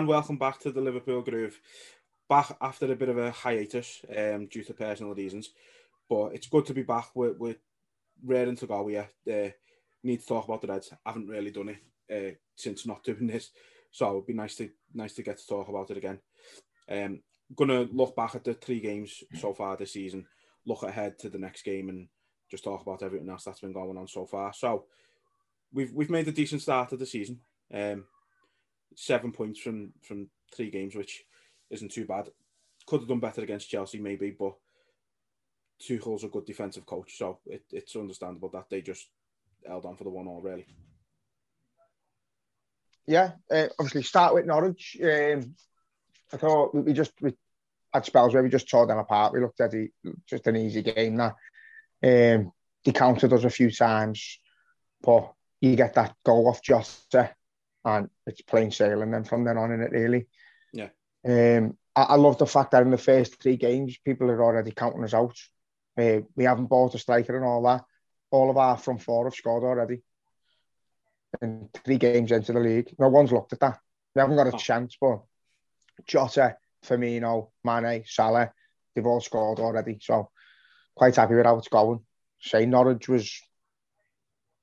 And welcome back to the Liverpool Groove. Back after a bit of a hiatus um, due to personal reasons, but it's good to be back. We're, we're raring to go here. Uh, need to talk about the Reds. I haven't really done it uh, since not doing this, so it'd be nice to nice to get to talk about it again. Um, gonna look back at the three games so far this season, look ahead to the next game, and just talk about everything else that's been going on so far. So we've we've made a decent start of the season. Um, seven points from from three games, which isn't too bad. Could have done better against Chelsea, maybe, but Tuchel's a good defensive coach, so it, it's understandable that they just held on for the one all really. Yeah, uh, obviously start with Norwich. Um, I thought we, just we had spells where we just tore them apart. We looked at it just an easy game. That um, they countered us a few times, but you get that goal off Jota and it's plain sailing then from then on in it really. Yeah. Um, I, I love the fact that in the first three games, people are already counting us out. Uh, we haven't bought a striker and all that. All of our front four have scored already. And three games into the league. No one's looked at that. We haven't got a Oh. chance, but Jota, Firmino, Mane, Salah, they've all scored already. So quite happy with how it's going. Say Norwich was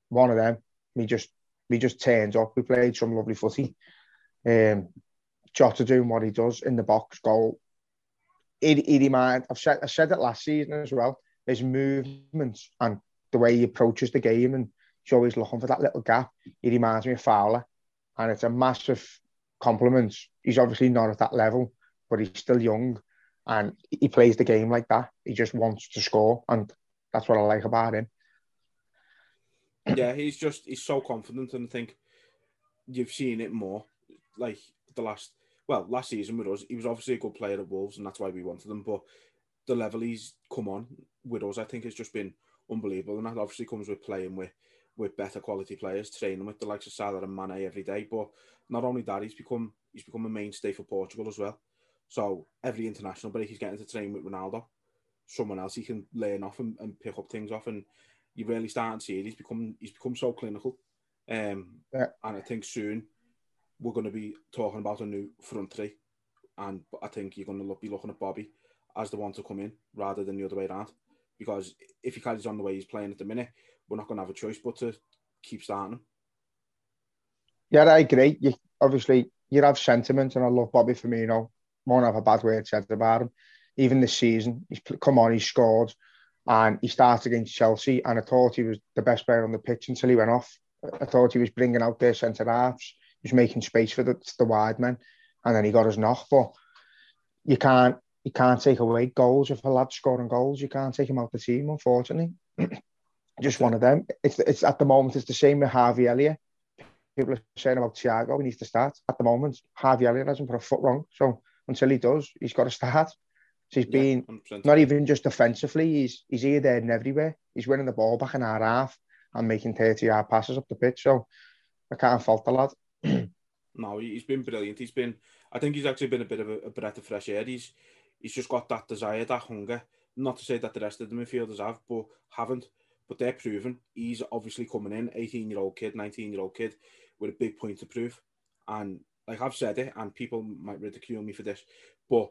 one of them. We just we just turned up. We played some lovely footy. Um, Jota doing what he does in the box, goal. He, he remind, I've said I said it last season as well. His movements and the way he approaches the game, and he's always looking for that little gap. He reminds me of Fowler, and it's a massive compliment. He's obviously not at that level, but he's still young, and he plays the game like that. He just wants to score, and that's what I like about him. Yeah, he's just he's so confident, and I think you've seen it more. Like the last, well, last season with us, he was obviously a good player at Wolves, and that's why we wanted him. But the level he's come on with us, I think, has just been unbelievable, and that obviously comes with playing with with better quality players, training with the likes of Salah and Mane every day. But not only that, he's become he's become a mainstay for Portugal as well. So every international break, he's getting to train with Ronaldo, someone else he can learn off and, and pick up things off, and you really start to see it. He's become he's become so clinical, um, Yeah. and I think soon we're going to be talking about a new front three, and I think you're going to look, be looking at Bobby as the one to come in rather than the other way around. Because if he carries on the way he's playing at the minute, we're not going to have a choice but to keep starting him. Yeah, I agree. You, obviously, you have sentiment, and I love Bobby Firmino. Won't have a bad word said about him. Even this season, he's come on, he's scored, and he started against Chelsea, and I thought he was the best player on the pitch until he went off. I thought he was bringing out their centre halves, he was making space for the, the wide men, and then he got his knock. But you can't you can't take away goals if a lad's scoring goals. You can't take him out the team, unfortunately. Just one of them. It's it's at the moment it's the same with Harvey Elliott. People are saying about Thiago, he needs to start. At the moment, Harvey Elliott hasn't put a foot wrong. So until he does, he's got to start. So he's Yeah, been 100%. not even just defensively, he's he's here, there, and everywhere. He's winning the ball back in our half and making 30 yard passes up the pitch. So I can't fault the lad. No, he- he's been brilliant. He's been, I think he's actually been a bit of a, a breath of fresh air. He's, he's just got that desire, that hunger. Not to say that the rest of the midfielders have, but haven't. But they're proven. He's obviously coming in, 18 year old kid, 19 year old kid, with a big point to prove. And like I've said it, and people might ridicule me for this, but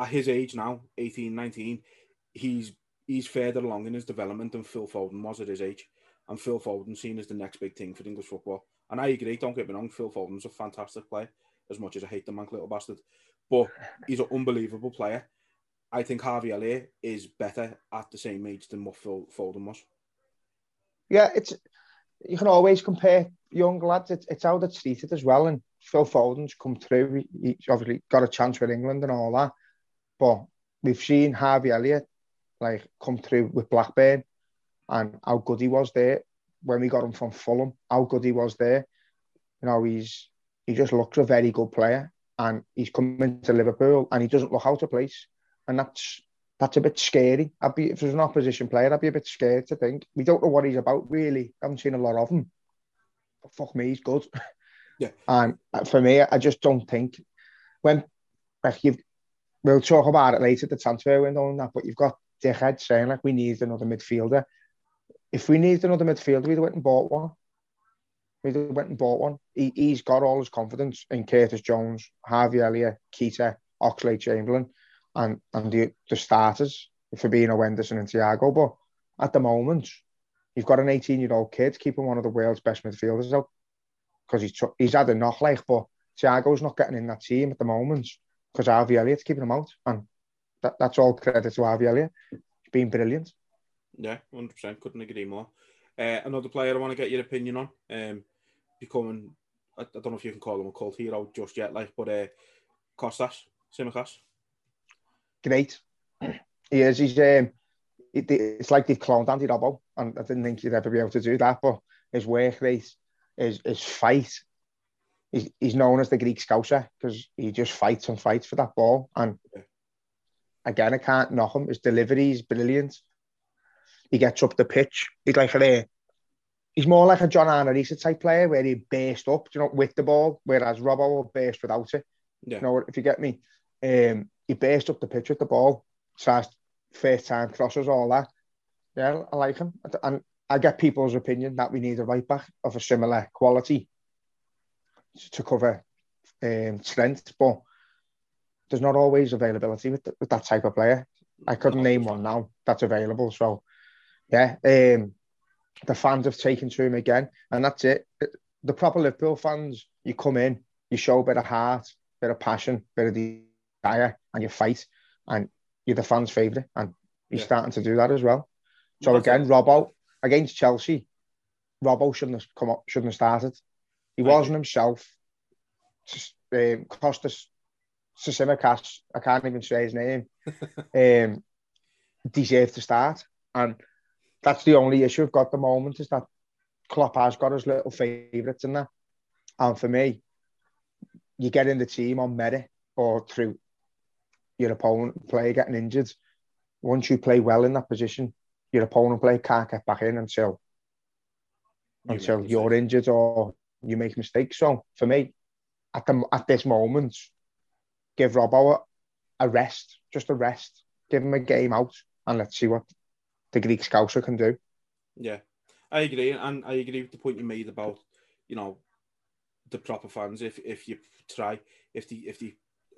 at his age now, 18, 19, he's he's further along in his development than Phil Foden was at his age. And Phil Foden's seen as the next big thing for English football. And I agree, don't get me wrong, Phil Foden's a fantastic player, as much as I hate the mank little bastard. But he's an unbelievable player. I think Harvey Elliott is better at the same age than what Phil Foden was. Yeah, it's you can always compare young lads. It's, it's how they're treated as well. And Phil Foden's come through. He's obviously got a chance with England and all that. But we've seen Harvey Elliott like come through with Blackburn and how good he was there when we got him from Fulham. How good he was there. You know, he's he just looks a very good player, and he's coming to Liverpool and he doesn't look out of place, and that's that's a bit scary. I'd be if there's an opposition player, I'd be a bit scared to think we don't know what he's about really. I haven't seen a lot of him. But fuck me, he's good. Yeah. And uh, for me, I just don't think when like you've we'll talk about it later the transfer window and that, but you've got dickhead saying like we need another midfielder. If we needed another midfielder, we'd have went and bought one. we've went and bought one. He, he's got all his confidence in Curtis Jones, Harvey Elliott, Keita, Oxlade Chamberlain, and and the, the starters a Wenderson and Thiago. But at the moment, you've got an 18 year old kid keeping one of the world's best midfielders out because he's he's had a knock like, but Thiago's not getting in that team at the moment because Harvey Elliott's keeping him out, and that, that's all credit to Harvey Elliott. He's been brilliant. Yeah, hundred percent. Couldn't agree more. Uh, another player I want to get your opinion on, um, becoming I, I, don't know if you can call him a cult hero just yet, like, but uh, Kostas Tsimikas. Great. He is. He's um, it, it's like they've cloned Andy Robbo, and I didn't think he'd ever be able to do that. But his work rate, his his fight, he's, he's known as the Greek Scouser because he just fights and fights for that ball. And again, I can't knock him. His delivery is brilliant. He gets up the pitch. He's like a he's more like a John Arne Riise type player where he burst up, you know, with the ball, whereas Robbo will burst without it. Yeah. You know, if you get me, um, he burst up the pitch with the ball, starts first time crosses, all that. Yeah, I like him, and I get people's opinion that we need a right back of a similar quality to cover um, strength, but there's not always availability with, with that type of player. I couldn't name one now that's available. So, yeah, um, the fans have taken to him again, and that's it. The proper Liverpool fans, you come in, you show a bit of heart, a bit of passion, a bit of desire, and you fight, and you're the fans' favourite, and he's yeah. starting to do that as well. So again, Robbo against Chelsea, Robbo shouldn't have come up, shouldn't have started. He wasn't himself. Um, Kostas Tsimikas, I can't even say his name, um, deserved to start. And that's the only issue I've got at the moment is that Klopp has got his little favourites in there. And for me, you get in the team on merit or through your opponent player getting injured. Once you play well in that position, your opponent player can't get back in until you until you're injured or you make mistakes. So for me, at the at this moment, give Robbo a, a rest, just a rest. Give him a game out, and let's see what the Greek Scouser can do. Yeah, I agree, and I agree with the point you made about you know the proper fans. If if you try, if the if they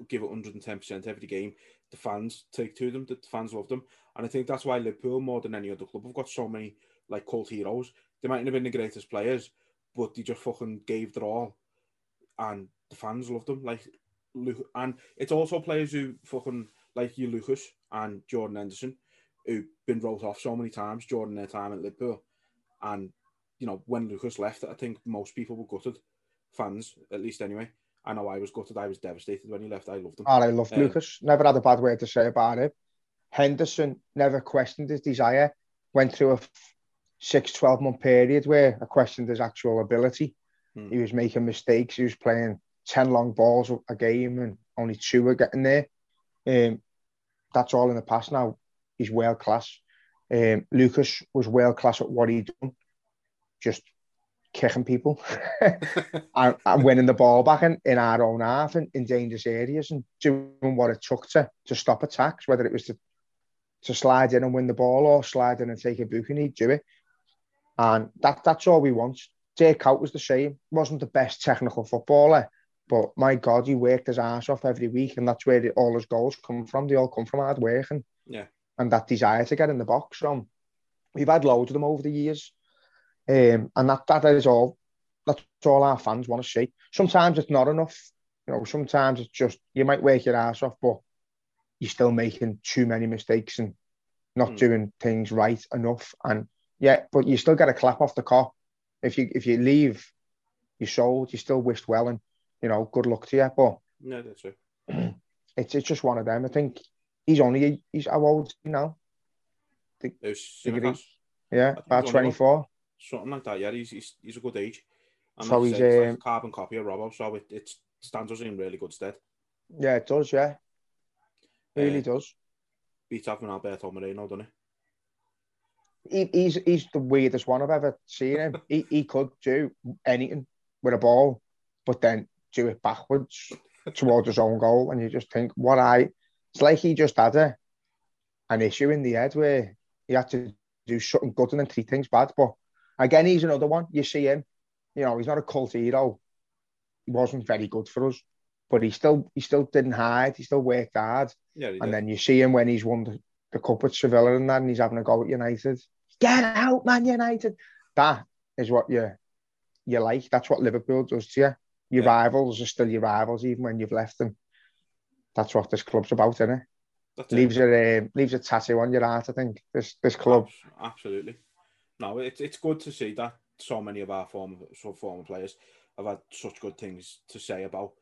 give it 110 percent every game, the fans take to them. The fans love them, and I think that's why Liverpool more than any other club have got so many like cult heroes. They mightn't have been the greatest players, but they just fucking gave their all, and the fans loved them. Like, and it's also players who fucking like you, Lucas and Jordan Henderson, who've been wrote off so many times during their time at Liverpool, and you know when Lucas left, I think most people were gutted, fans at least anyway. I know I was gutted. I was devastated when he left. I loved him. I loved um, Lucas. Never had a bad word to say about him. Henderson never questioned his desire. Went through a six, 12 month period where I questioned his actual ability. Hmm. He was making mistakes. He was playing 10 long balls a game and only two were getting there. Um, that's all in the past now. He's world class. Um, Lucas was world class at what he done, just kicking people and, and, winning the ball back in, in our own half and in dangerous areas and doing what it took to, to stop attacks, whether it was to, to slide in and win the ball or slide in and take a booking, he'd do it. And that that's all we want. Dirk Kuyt was the same. Wasn't the best technical footballer, but my God, he worked his ass off every week, and that's where all his goals come from. They all come from hard work and yeah, and that desire to get in the box. From we've had loads of them over the years, um, and that that is all. That's all our fans want to see. Sometimes it's not enough. You know, sometimes it's just you might work your ass off, but you're still making too many mistakes and not mm. doing things right enough. And Yeah, but you still get a clap off the Kop. If you if you leave, you sold. You still wished well, and you know, good luck to you. But no, that's it. it's it's just one of them. I think he's only he's how old is he now? It was Think Tsimikas. Yeah, about twenty four. something like that. Yeah, he's he's, he's a good age. And So he's, said, it's like um, a carbon copy of Robbo, so it, it stands us in really good stead. Yeah, it does. Yeah, really Uh, does. Beats having Alberto Moreno, doesn't He, he's he's the weirdest one I've ever seen him. he he could do anything with a ball, but then do it backwards towards his own goal, and you just think, what I. It's like he just had a an issue in the head where he had to do something good and then three things bad. But again, he's another one. You see him, you know, he's not a cult hero. He wasn't very good for us, but he still he still didn't hide. He still worked hard. Yeah, And did. then you see him when he's won the, the cup with Sevilla and that, and he's having a go at United. Get out, man, United. That is what you you like. That's what Liverpool does to you. Your Yeah. rivals are still your rivals, even when you've left them. That's what this club's about, isn't it? That's it. Leaves a um, leaves a tattoo on your heart. I think this this club. Absolutely. No, it's it's good to see that so many of our former so former players have had such good things to say about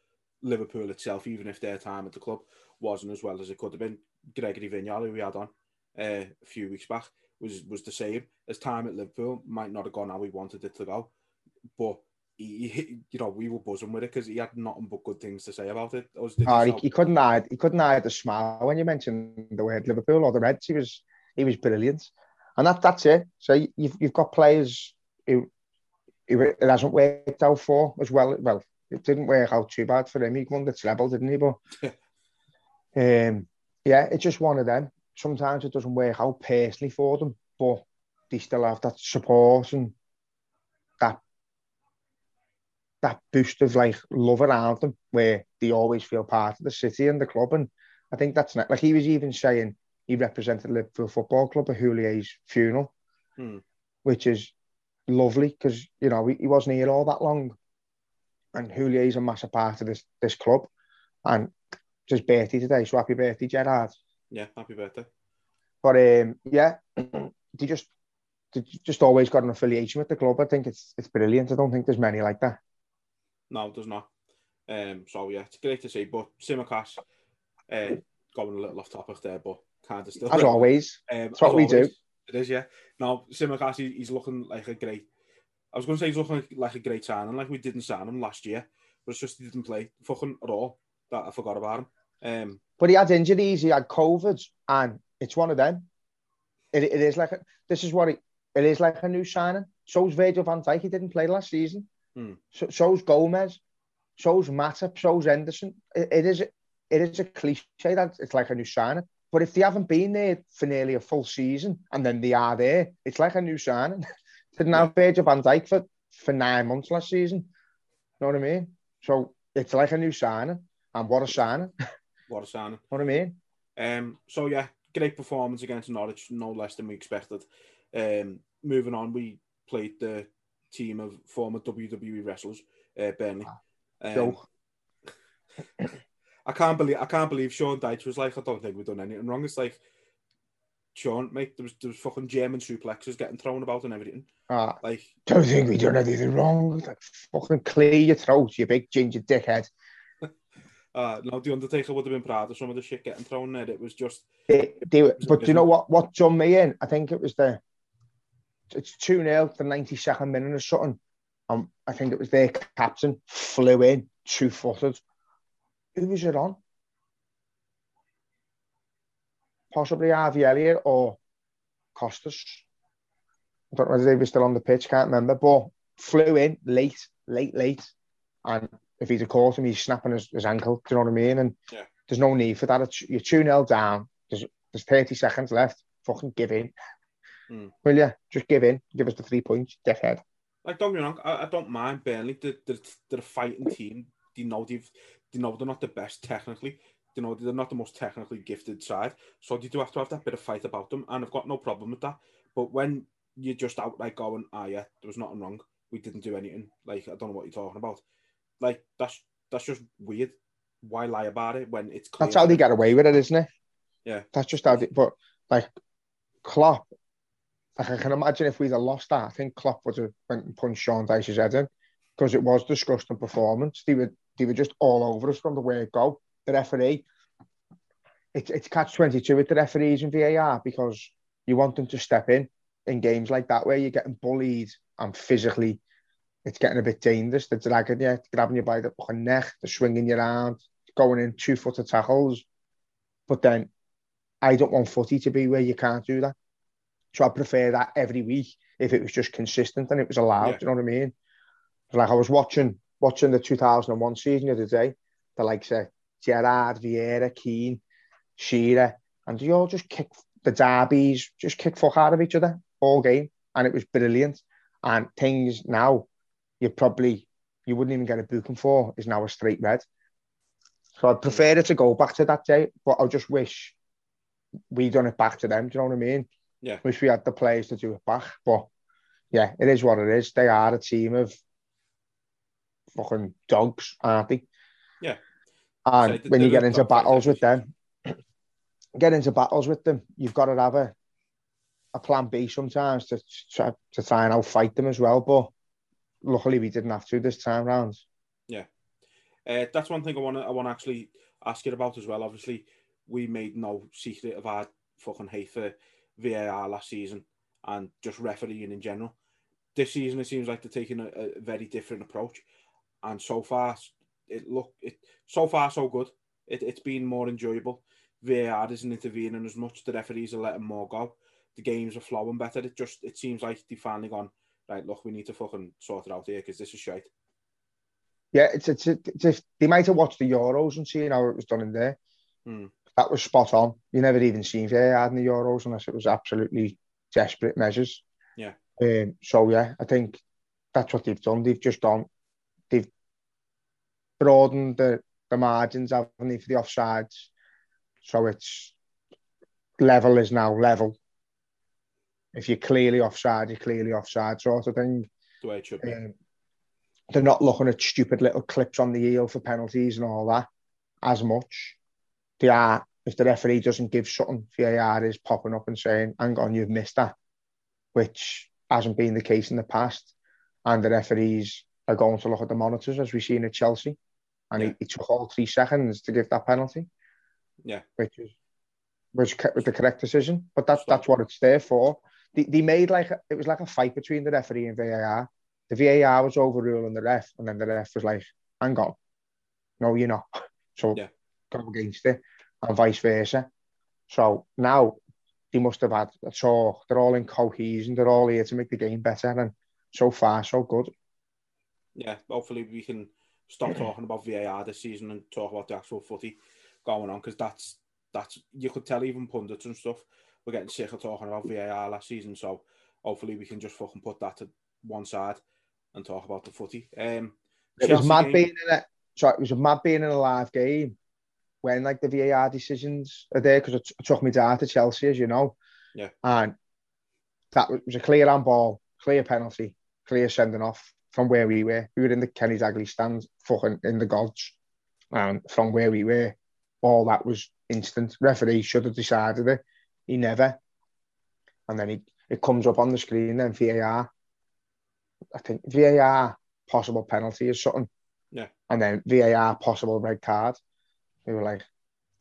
Liverpool itself, even if their time at the club wasn't as well as it could have been. Gregory Vignal, who we had on uh, a few weeks back, was was the same. His time at Liverpool might not have gone how we wanted it to go, but he, he you know, we were buzzing with it because he had nothing but good things to say about it. Us Oh, he, he couldn't hide. He couldn't hide the smile when you mentioned the word Liverpool or the Reds. He was he was brilliant, and that that's it. So you've you've got players who, who it hasn't worked out for as well. Well, it didn't work out too bad for him. He won the treble, didn't he? But um, yeah, it's just one of them. Sometimes it doesn't work out personally for them, but they still have that support and that that boost of like love around them where they always feel part of the city and the club. And I think that's not like he was even saying he represented Liverpool Football Club at Houlier's funeral, Hmm. which is lovely because you know he, he wasn't here all that long, and Houlier's a massive part of this this club. And his birthday today, so happy birthday, Gerard. yeah, happy birthday. But um, yeah, they just they just always got an affiliation with the club. I think it's it's brilliant. I don't think there's many like that. No, there's not. Um, so yeah, it's great to see. But Tsimikas, uh, going a little off topic there, but kind of still. As always, um, it's what we do. It is, yeah. Now Tsimikas, he, he's looking like a great. I was going to say he's looking like, like a great signing, like we didn't sign him last year, but it's just he didn't play fucking at all. That I forgot about him. Um, But he had injuries, he had COVID, and it's one of them. It, it is like a, this is what it, it is like a new signing. So's Virgil van Dijk, he didn't play last season. Hmm. So, so's Gomez, so's Matip, so's Henderson. It, it is it is a cliche that it's like a new signing. But if they haven't been there for nearly a full season and then they are there, it's like a new signing. didn't have Virgil van Dijk for, for nine months last season. You know what I mean? So it's like a new signing. And what a signing. what a signing. What I mean? Um, so yeah, great performance against Norwich, no less than we expected. Um, moving on, we played the team of former WWE wrestlers, uh, Burnley. Um, Joke. I can't believe I can't believe Sean Dyche was like, I don't think we've done anything wrong. It's like Sean, mate, there was there was fucking German suplexes getting thrown about and everything. Ah, Like, don't think we done anything wrong. Like, fucking clear your throat, you big ginger dickhead. Uh, no, the Undertaker would have been proud of some of the shit getting thrown there. It was just They, they, was but do you know what? What done me in? I think it was the it's two 0 the ninety second minute or something. Um, I think it was their captain flew in two footed. Who was it on? Possibly Harvey Elliott or Kostas. I don't know whether they were still on the pitch, can't remember. But flew in late, late, late. And if he'd have caught him, he's snapping his, his ankle. Do you know what I mean? And Yeah. there's no need for that. It's, you're 2 0 down. There's, there's 30 seconds left. Fucking give in. Mm. Will you? Just give in. Give us the three points. Dickhead. like don't get me wrong, I, I don't mind Burnley. They're, they're, they're a fighting team. They know they've they know they're not the best technically. They know they're not the most technically gifted side. So they do have to have that bit of fight about them, and I've got no problem with that. But when you're just outright going, ah yeah, there was nothing wrong. We didn't do anything. Like I don't know what you're talking about. Like that's that's just weird. Why lie about it when it's clear? That's how they get away with it, isn't it? Yeah. That's just how they, but like Klopp like I can imagine if we'd have lost that, I think Klopp would have went and punched Sean Dyche's head in because it was disgusting performance. They were they were just all over us from the word go. The referee, it, it's catch twenty two with the referees and VAR because you want them to step in in games like that where you're getting bullied and physically it's getting a bit dangerous. They're dragging you, grabbing you by the neck, they're swinging you around, going in two footer tackles. But then I don't want footy to be where you can't do that. So I prefer that every week if it was just consistent and it was allowed. Yeah. Do you know what I mean? Like I was watching watching the 2001 season the other day, the likes of Gerard, Vieira, Keane, Shearer, and they all just kick the derbies, just kick fuck out of each other all game, and it was brilliant. And things now, you probably you wouldn't even get a booking for is now a straight red. So I'd prefer it to go back to that day, but I just wish we done it back to them. Do you know what I mean? Yeah. Wish we had the players to do it back, but yeah, it is what it is. They are a team of fucking dogs, aren't they? Yeah. And so when you get into battles with them, get into battles with them, you've got to have a, a plan B sometimes to, to, to try and outfight them as well. But luckily, we didn't have to this time round. Yeah. Uh, that's one thing I want to I want to actually ask you about as well. Obviously, we made no secret of our fucking hate for VAR last season and just refereeing in general. This season, it seems like they're taking a, a very different approach and so far it look it so far so good. It, it's been more enjoyable. VAR isn't intervening as much. The referees are letting more go. The games are flowing better. It just it seems like they've finally gone right. Look, we need to fucking sort it out here because this is shite. Yeah, it's it's, it's, it's they might have watched the Euros and seen how it was done in there. Hmm. That was spot on. You never even seen VAR in the Euros unless it was absolutely desperate measures. Yeah. Um, so yeah, I think that's what they've done. They've just done they've broadened the, the margins, haven't they, for the offsides. So it's level is now level. If you're clearly offside, you're clearly offside, sort of thing. The way it should be. Um, they're not looking at stupid little clips on the heel for penalties and all that as much. They are, if the referee doesn't give something, VAR is popping up and saying, hang on, you've missed that, which hasn't been the case in the past. And the referees are going to look at the monitors as we've seen at Chelsea, and yeah. he, took all three seconds to give that penalty. Yeah, which is which was the correct decision. But that's that's what it's there for. They, they made like, it was like a fight between the referee and VAR. The VAR was overruling the ref, and then the ref was like, hang on, no, you're not. So yeah. go against it, and vice versa. So now they must have had a talk. They're all in cohesion. They're all here to make the game better. And so far, so good. Yeah, hopefully we can stop talking about VAR this season and talk about the actual footy going on because that's that's you could tell even pundits and stuff we're getting sick of talking about VAR last season. So hopefully we can just fucking put that to one side and talk about the footy. Um, it was mad game. being in it. Sorry, it was a mad being in a live game when like the VAR decisions are there because it, took me down to Chelsea, as you know. Yeah. And that was a clear handball, clear penalty, clear sending off from where we were. We were in the Kenny Dalglish stand, fucking in the gods. And from where we were, all that was instant. Referee should have decided it. He never. And then he, it comes up on the screen, then VAR. I think VAR possible penalty or something. Yeah. And then VAR possible red card. We were like,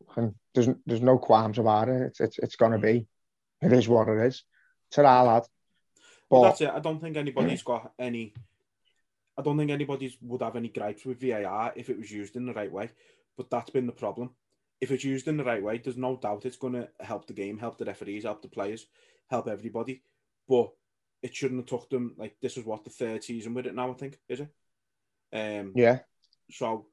hmm, there's there's no qualms about it. It's it's, it's gonna be. It is what it is. To our lad. But, well, that's it. I don't think anybody's got any I don't think anybody would have any gripes with VAR if it was used in the right way. But that's been the problem. If it's used in the right way, there's no doubt it's going to help the game, help the referees, help the players, help everybody. But it shouldn't have took them like this is what the third season with it now. I think is it. Um, yeah. So,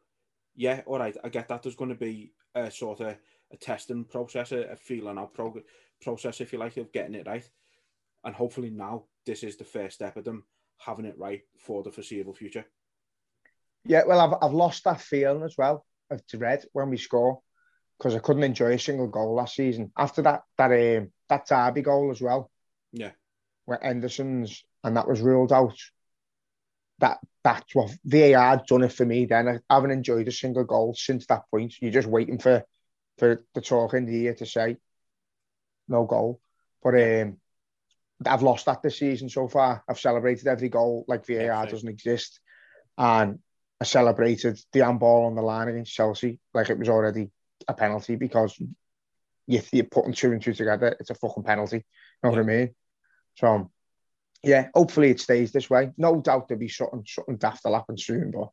yeah, all right. I get that. There's going to be a sort of a testing process, a, a feeling out prog- process, if you like, of getting it right. And hopefully now this is the first step of them having it right for the foreseeable future. Yeah, well, I've, I've lost that feeling as well of dread when we score because I couldn't enjoy a single goal last season. After that, that um, that Derby goal as well. Yeah, where Henderson's and that was ruled out. That that's what VAR done it for me. Then I haven't enjoyed a single goal since that point. You're just waiting for for the talk in the ear to say no goal. But um, I've lost that this season so far. I've celebrated every goal like VAR yeah, doesn't exist, and I celebrated the handball on the line against Chelsea like it was already a penalty because you, you're putting two and two together. It's a fucking penalty. You know yeah. what I mean? So, yeah, hopefully it stays this way. No doubt there'll be something, something daft will happen soon, but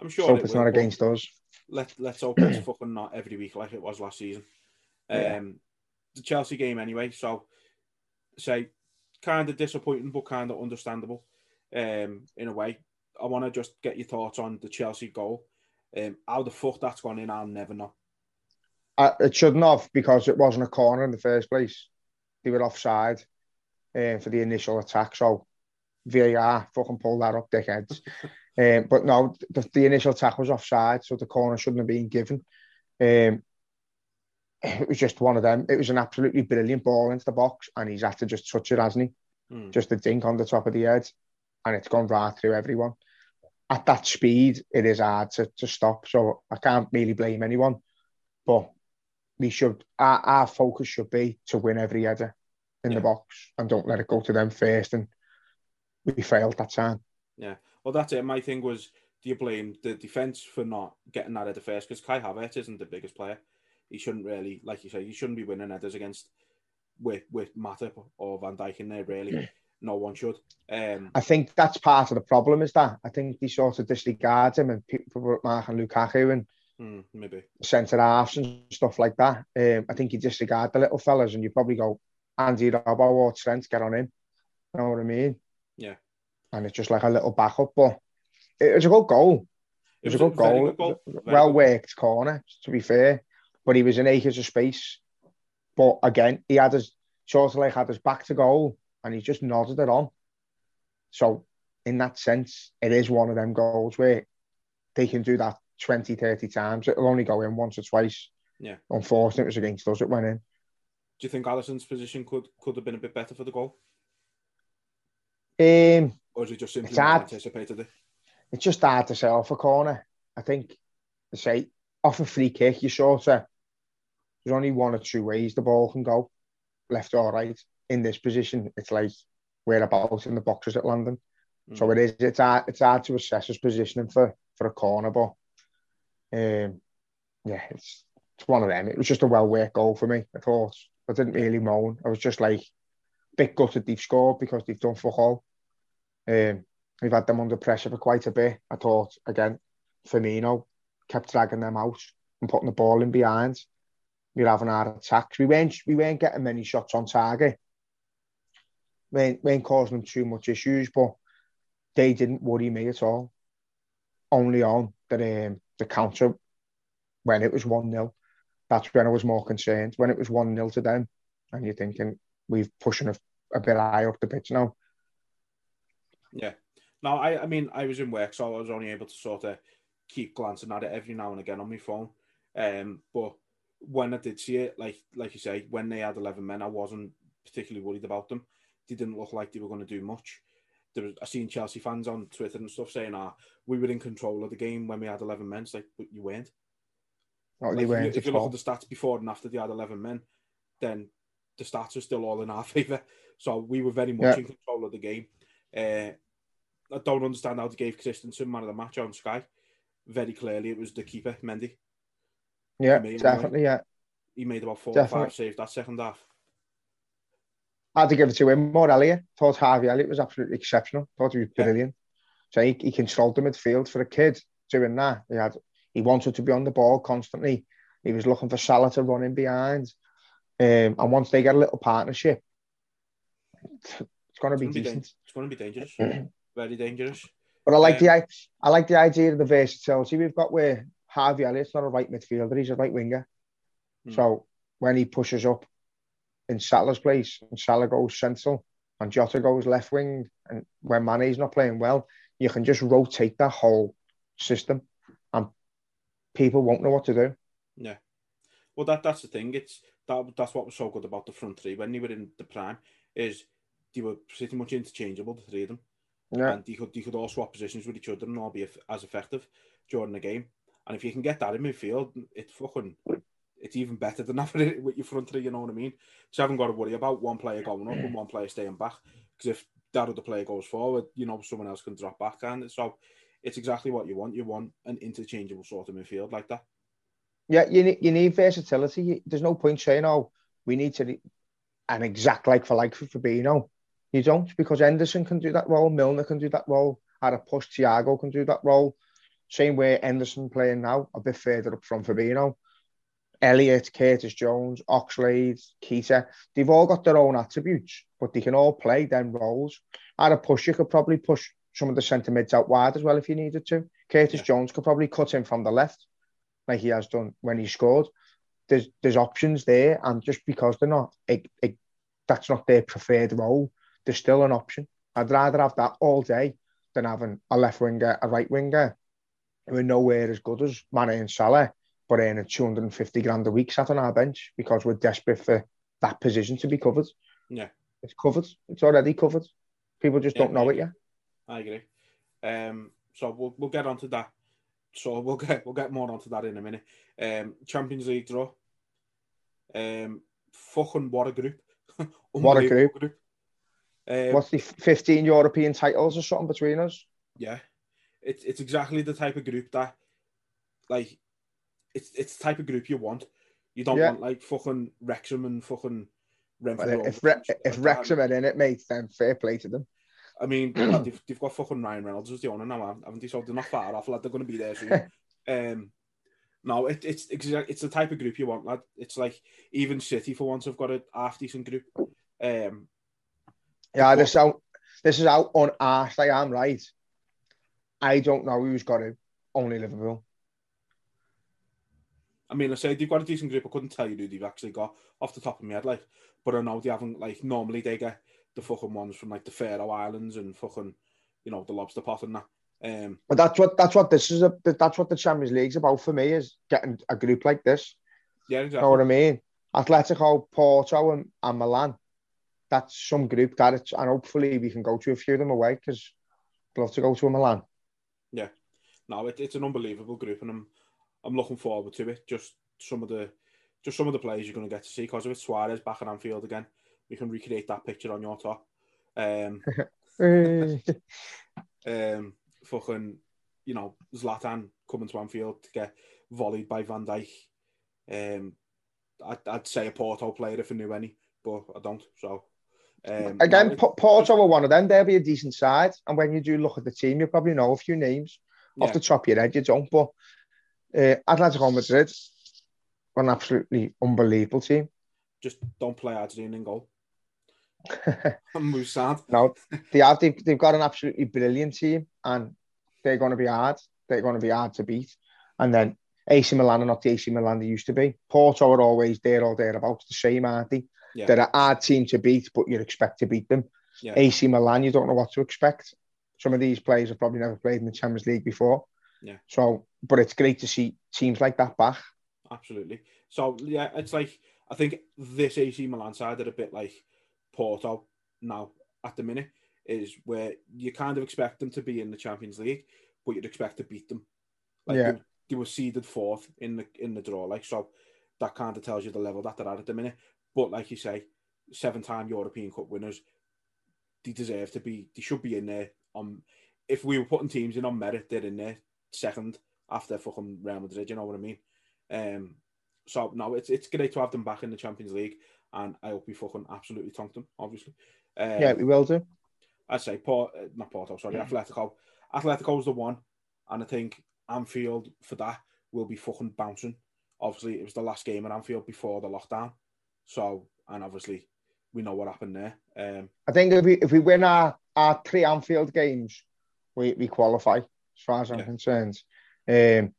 I'm sure hope it it's will, not against us. Let, let's hope it's fucking not every week like it was last season. Yeah. Um, the Chelsea game anyway, so say kind of disappointing but kind of understandable um, in a way. I want to just get your thoughts on the Chelsea goal. Um, how the fuck that's gone in, I'll never know. Uh, it shouldn't have because it wasn't a corner in the first place. They were offside um, for the initial attack. So VAR fucking pulled that up, dickheads. um, but no, the, the, initial attack was offside, so the corner shouldn't have been given. Um, it was just one of them. It was an absolutely brilliant ball into the box, and he's had to just touch it, hasn't he? Mm. Just a dink on the top of the head, and it's gone right through everyone. At that speed, it is hard to, to stop. So I can't really blame anyone. But we should our, our focus should be to win every header in yeah. the box and don't let it go to them first. And we failed that time. Yeah, well, that's it. My thing was, do you blame the defense for not getting that header first? Because Kai Havertz isn't the biggest player. He shouldn't really, like you say, he shouldn't be winning headers against with with Matip or Van Dijk in there. Really, no one should. Um, I think that's part of the problem. Is that I think they sort of disregard him and people were marking Lukaku and Mm, maybe centre halves and stuff like that. Um, I think you disregard the little fellas and you probably go Andy Robbo or Trent, get on him. You know what I mean? Yeah. And it's just like a little backup, but it was a good goal. It was, it was a good goal. Good goal. Well worked corner, to be fair. But he was in acres of space. But again, he had his sort of like had his back to goal and he just nodded it on. So in that sense, it is one of them goals where they can do that 20, 30 times. It'll only go in once or twice. Yeah. Unfortunately, it was against us. It went in. Do you think Alisson's position could could have been a bit better for the goal? Um, or is it just simply not anticipated it? It's just hard to say off a corner. I think, to say, off a free kick, you sort of, there's only one or two ways the ball can go, left or right. In this position, it's like whereabouts in the boxes at London. Mm. So it is, it's hard, it's hard to assess his positioning for, for a corner, but um, yeah, it's it's one of them. It was just a well worked goal for me. I thought I didn't really moan. I was just like bit gutted they've scored because they've done fuck all. Um, we've had them under pressure for quite a bit. I thought again, Firmino kept dragging them out and putting the ball in behind. We were having our attacks. We weren't we weren't getting many shots on target. We weren't, we weren't causing them too much issues, but they didn't worry me at all. Only on that um, the counter when it was 1 0. That's when I was more concerned. When it was 1 0 to them, and you're thinking, we've pushing a, a bit higher up the pitch now. Yeah. No, I, I mean, I was in work, so I was only able to sort of keep glancing at it every now and again on my phone. Um, but when I did see it, like like you say, when they had 11 men, I wasn't particularly worried about them. They didn't look like they were going to do much there was, I seen Chelsea fans on Twitter and stuff saying, "Ah, we were in control of the game when we had eleven men." It's like, but you weren't. Oh, like, weren't. If you, if you look at the stats before and after they had eleven men, then the stats are still all in our favour. So we were very much yeah. in control of the game. Uh, I don't understand how they gave Christensen man of the match on Sky. Very clearly, it was the keeper, Mendy. Yeah, definitely. Yeah, he made about four definitely. or five saves that second half. I had to give it to him more Elliott. Thought Harvey Elliott was absolutely exceptional. Thought he was brilliant. Yeah. So he, he controlled the midfield for a kid doing that. He had he wanted to be on the ball constantly. He was looking for Salah to run in behind. Um, and once they get a little partnership, it's going to be decent. it's going to be dangerous. Very dangerous. But I like um, the I like the idea of the versatility we've got where Harvey Elliott's not a right midfielder; he's a right winger. Hmm. So when he pushes up, in Salah's place, and Salah goes central, and Jota goes left wing, and when Mane's not playing well, you can just rotate that whole system, and people won't know what to do. Yeah, well, that that's the thing. It's that that's what was so good about the front three when they were in the prime is they were pretty much interchangeable, the three of them. Yeah. And they could they could all swap positions with each other and all be as effective during the game. And if you can get that in midfield, it fucking it's even better than having it with your front three. You know what I mean? So you haven't got to worry about one player going up and one player staying back. Because if that other player goes forward, you know someone else can drop back, and so it's exactly what you want. You want an interchangeable sort of midfield like that. Yeah, you need, you need versatility. There's no point saying, "Oh, we need to an exact like for like for Fabinho." You don't because Henderson can do that role, Milner can do that role, at a push, Thiago can do that role. Same way Henderson playing now, a bit further up from Fabinho. Elliott, Curtis Jones, Oxlade, Keita, they've all got their own attributes, but they can all play them roles. At a push, you could probably push some of the centre mids out wide as well if you needed to. Curtis yeah. Jones could probably cut in from the left, like he has done when he scored. There's there's options there, and just because they're not, it, it, that's not their preferred role, there's still an option. I'd rather have that all day than having a left winger, a right winger, who are nowhere as good as Mane and Salah, but earning 250 grand a week sat on our bench because we're desperate for that position to be covered. Yeah. It's covered. It's already covered. People just yeah, don't know it yet. I agree. Um, so we'll we'll get onto that. So we'll get we'll get more onto that in a minute. Um, Champions League draw. Um, fucking what a group! what a group! group. Um, What's the 15 European titles or something between us? Yeah, it's it's exactly the type of group that, like, it's it's the type of group you want. You don't yeah. want like fucking Wrexham and fucking Renfrew. If Re- if Wrexham are in it, mate, then fair play to them. I mean, they've, they've got fucking Ryan Reynolds as the owner now, haven't they? So they're not far off. Like they're going to be there soon. um, no, it, it's it's the type of group you want, lad. It's like even City for once have got a half decent group. Um, yeah, this out. This is how unarsed I am. Right, I don't know who's got it. Only Liverpool. I mean, I say they've got a decent group. I couldn't tell you who they've actually got off the top of my head, like. But I know they haven't like normally they get the fucking ones from like the Faroe Islands and fucking, you know, the lobster pot and that. Um, but that's what that's what this is. A, that's what the Champions League's about for me is getting a group like this. Yeah, exactly. You know what I mean? Atletico, Porto, and, and Milan. That's some group that it's, and hopefully we can go to a few of them away because I'd love to go to a Milan. Yeah, no, it, it's an unbelievable group, and I'm I'm looking forward to it. Just some of the just some of the players you're going to get to see because of it. Suarez back at Anfield again we can recreate that picture on your top. Um, um, fucking, you know, Zlatan coming to Anfield to get volleyed by Van Dijk. Um, I'd, I'd say a Porto player if I knew any, but I don't. So um, again, no, Porto are one of them. They'll be a decent side, and when you do look at the team, you probably know a few names yeah. off the top of your head. You don't, but uh, Atletico Madrid, an absolutely unbelievable team. Just don't play Argentina in goal. I'm sad. No, they have. They've, they've got an absolutely brilliant team, and they're going to be hard. They're going to be hard to beat. And then AC Milan are not the AC Milan they used to be. Porto are always there or thereabouts, the same, aren't they? Yeah. They're a hard team to beat, but you'd expect to beat them. Yeah. AC Milan, you don't know what to expect. Some of these players have probably never played in the Champions League before. Yeah. So, but it's great to see teams like that back. Absolutely. So yeah, it's like I think this AC Milan side are a bit like Porto now at the minute is where you kind of expect them to be in the Champions League, but you'd expect to beat them. Like yeah. they, they were seeded fourth in the in the draw, like so that kind of tells you the level that they're at at the minute. But like you say, seven-time European Cup winners, they deserve to be. They should be in there. On if we were putting teams in on merit, they're in there second after fucking Real Madrid. You know what I mean? Um. So no, it's it's great to have them back in the Champions League and I hope we fucking absolutely tonked them, obviously. Um, yeah, we will do. I'd say Port, uh, not Porto, sorry, yeah. Atletico. Atletico's the one, and I think Anfield for that will be fucking bouncing. Obviously, it was the last game at Anfield before the lockdown, so and obviously we know what happened there. Um, I think if we if we win our, our three Anfield games, we, we qualify as far as I'm yeah. concerned. Um,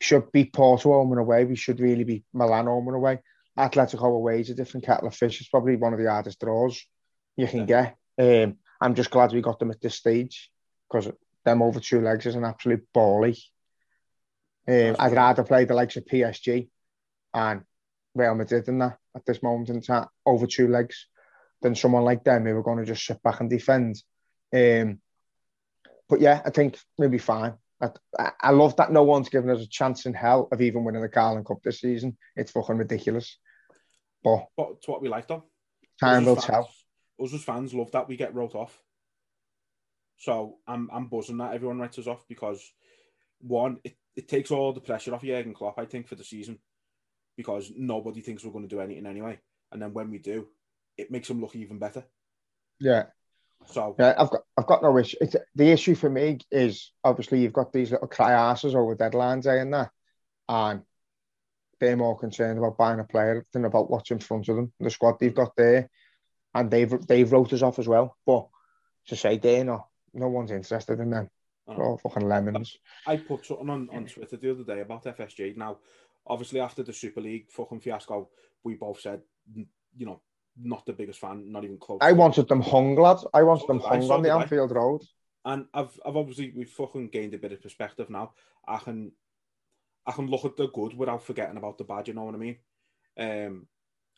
should be Porto home and away. We should really be Milan home and away. Atletico away is a different kettle of fish. It's probably one of the hardest draws you can yeah. get. Um, I'm just glad we got them at this stage because them over two legs is an absolute bally. Um, I'd rather play the likes of PSG and Real Madrid than that at this moment in time over two legs than someone like them who are going to just sit back and defend. Um, but yeah, I think we'll be fine. I, I love that no one's given us a chance in hell of even winning the Carling Cup this season. It's fucking ridiculous. But, but it's what we like though. Time will tell. Us as fans love that we get wrote off. So I'm I'm buzzing that everyone writes us off because one, it, it takes all the pressure off Jurgen Klopp, I think, for the season. Because nobody thinks we're going to do anything anyway. And then when we do, it makes them look even better. Yeah. So yeah, I've got I've got no issue. It's, the issue for me is obviously you've got these little cry asses over deadlines eh, and that, and they're more concerned about buying a player than about what's in front of them, the squad they've got there, and they've they've wrote us off as well. But to say they're not, no one's interested in them. Oh, fucking lemons. I put something on, on Twitter the other day about FSG. Now, obviously, after the Super League fucking fiasco, we both said, you know, not the biggest fan, not even close. I wanted them hung, lads. I wanted them hung on the Anfield Road. And I've, I've obviously we've fucking gained a bit of perspective now. I can, I can look at the good without forgetting about the bad. You know what I mean? Um,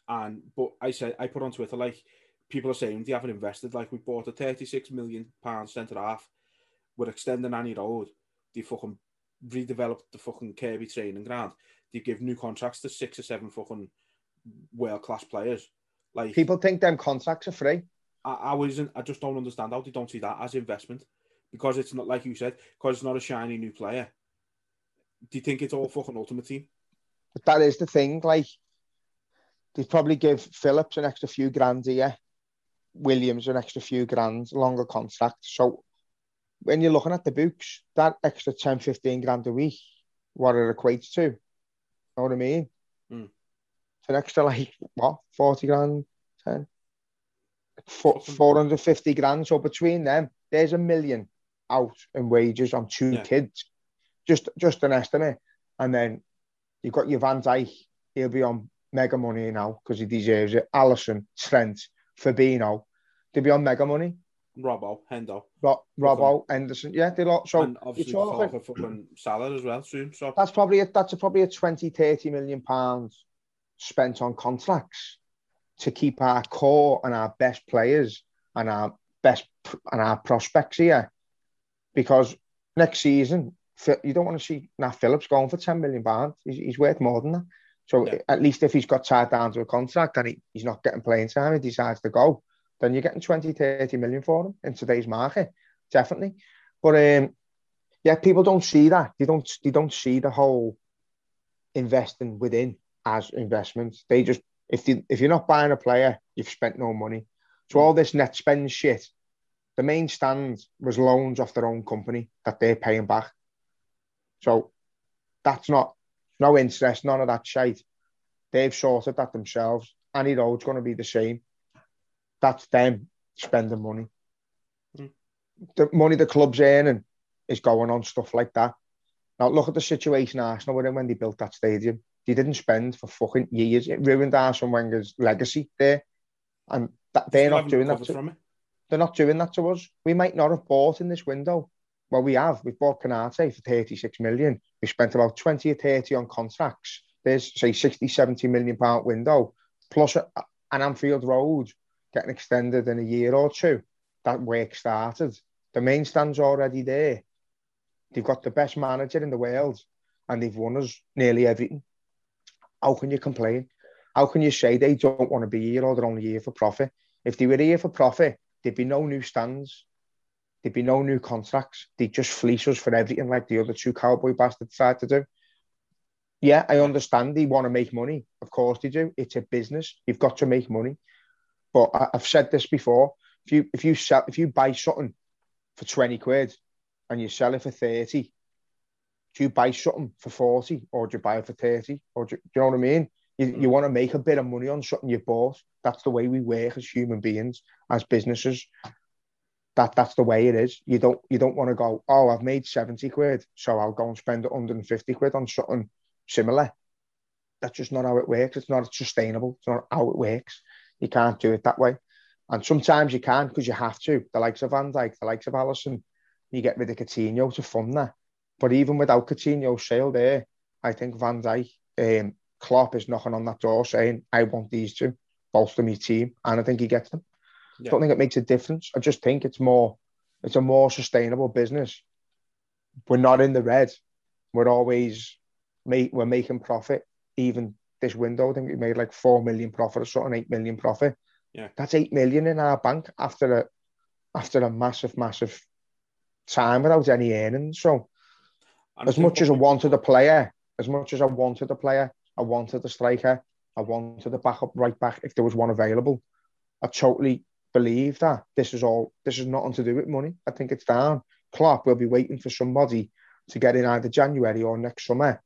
and but I said I put on Twitter like people are saying they haven't invested. Like we bought a thirty-six million pound centre half. We're extending Annie Road. They fucking redeveloped the fucking Kirkby training ground. They give new contracts to six or seven fucking world class players. Like people think them contracts are free. I, I wasn't. I just don't understand how they don't see that as investment because it's not like you said because it's not a shiny new player. Do you think it's all fucking ultimate team? But that is the thing. Like they probably give Phillips an extra few grand a year, Williams an extra few grand, longer contract. So when you're looking at the books, that extra 10, 15 grand a week, what it equates to, you know what I mean? It's an extra, like, what, 40 grand, 10? 450 grand. So between them, there's a million out in wages on two yeah. kids. Just just an estimate. And then you've got your Van Dijk, he'll be on mega money now because he deserves it. Alisson, Trent, Fabinho, they'll be on mega money. Robbo, Hendo. Ro- Robbo, Henderson, yeah, they lot. So and obviously talking, for fucking Salah as well soon. So that's probably a, that's a, probably a 20, 30 million pounds spent on contracts to keep our core and our best players and our best and our prospects here. Because next season, you don't want to see Nat Phillips going for 10 million pounds. He's, he's worth more than that. So yeah. at least if he's got tied down to a contract and he, he's not getting playing time, he decides to go then you're getting 20, 30 million for him in today's market, definitely. But um, yeah, people don't see that. They don't. They don't see the whole investing within as investments. They just if you if you're not buying a player, you've spent no money. So all this net spend shit, the main stand was loans off their own company that they're paying back. So that's not no interest, none of that shit. They've sorted that themselves. Annie Road's going to be the same that's them spending money. Mm. The money the club's earning is going on stuff like that. Now look at the situation Arsenal were in when they built that stadium. They didn't spend for fucking years. It ruined Arsene Wenger's legacy there, and that, they're not doing that. To, they're not doing that to us. We might not have bought in this window. Well, we have. We've bought Konaté for 36 million. We spent about 20 or 30 on contracts. There's, say, 60, 70 million pound window, plus an Anfield Road getting extended in a year or two, that work started. The main stand's already there. They've got the best manager in the world and they've won us nearly everything. How can you complain? How can you say they don't want to be here or they're only here for profit? If they were here for profit, there'd be no new stands. There'd be no new contracts. They'd just fleece us for everything like the other two cowboy bastards tried to do. Yeah, I understand they want to make money. Of course they do. It's a business. You've got to make money. But I, have said this before: if you if you sell if you buy something for twenty quid and you sell it for thirty, do you buy something for forty or do you buy it for thirty? Or do, do you know what I mean? You, you mm. want to make a bit of money on something you bought. That's the way we work as human beings, as businesses. That that's the way it is. You don't you don't want to go. Oh, I've made seventy quid, so I'll go and spend hundred and fifty quid on something similar. That's just not how it works. It's not sustainable. It's not how it works. You can't do it that way. And sometimes you can because you have to. The likes of Van Dijk, the likes of Alisson, you get rid of Coutinho to fund that. But even without Coutinho's sale there, I think Van Dijk, um, Klopp is knocking on that door saying, I want these two, bolster my team. And I think he gets them. Yeah. I don't think it makes a difference. I just think it's more, it's a more sustainable business we're not in the red. We're always make we're making profit. Even this window, I think we made like four million profit or something, eight million profit. Yeah. That's eight million in our bank after a after a massive, massive time without any earnings. So And as much as I wanted a player, as much as I wanted a player, I wanted a striker, I wanted a backup right back if there was one available. I totally believe that this is all this is nothing to do with money. I think it's down. Klopp will be waiting for somebody to get in either January or next summer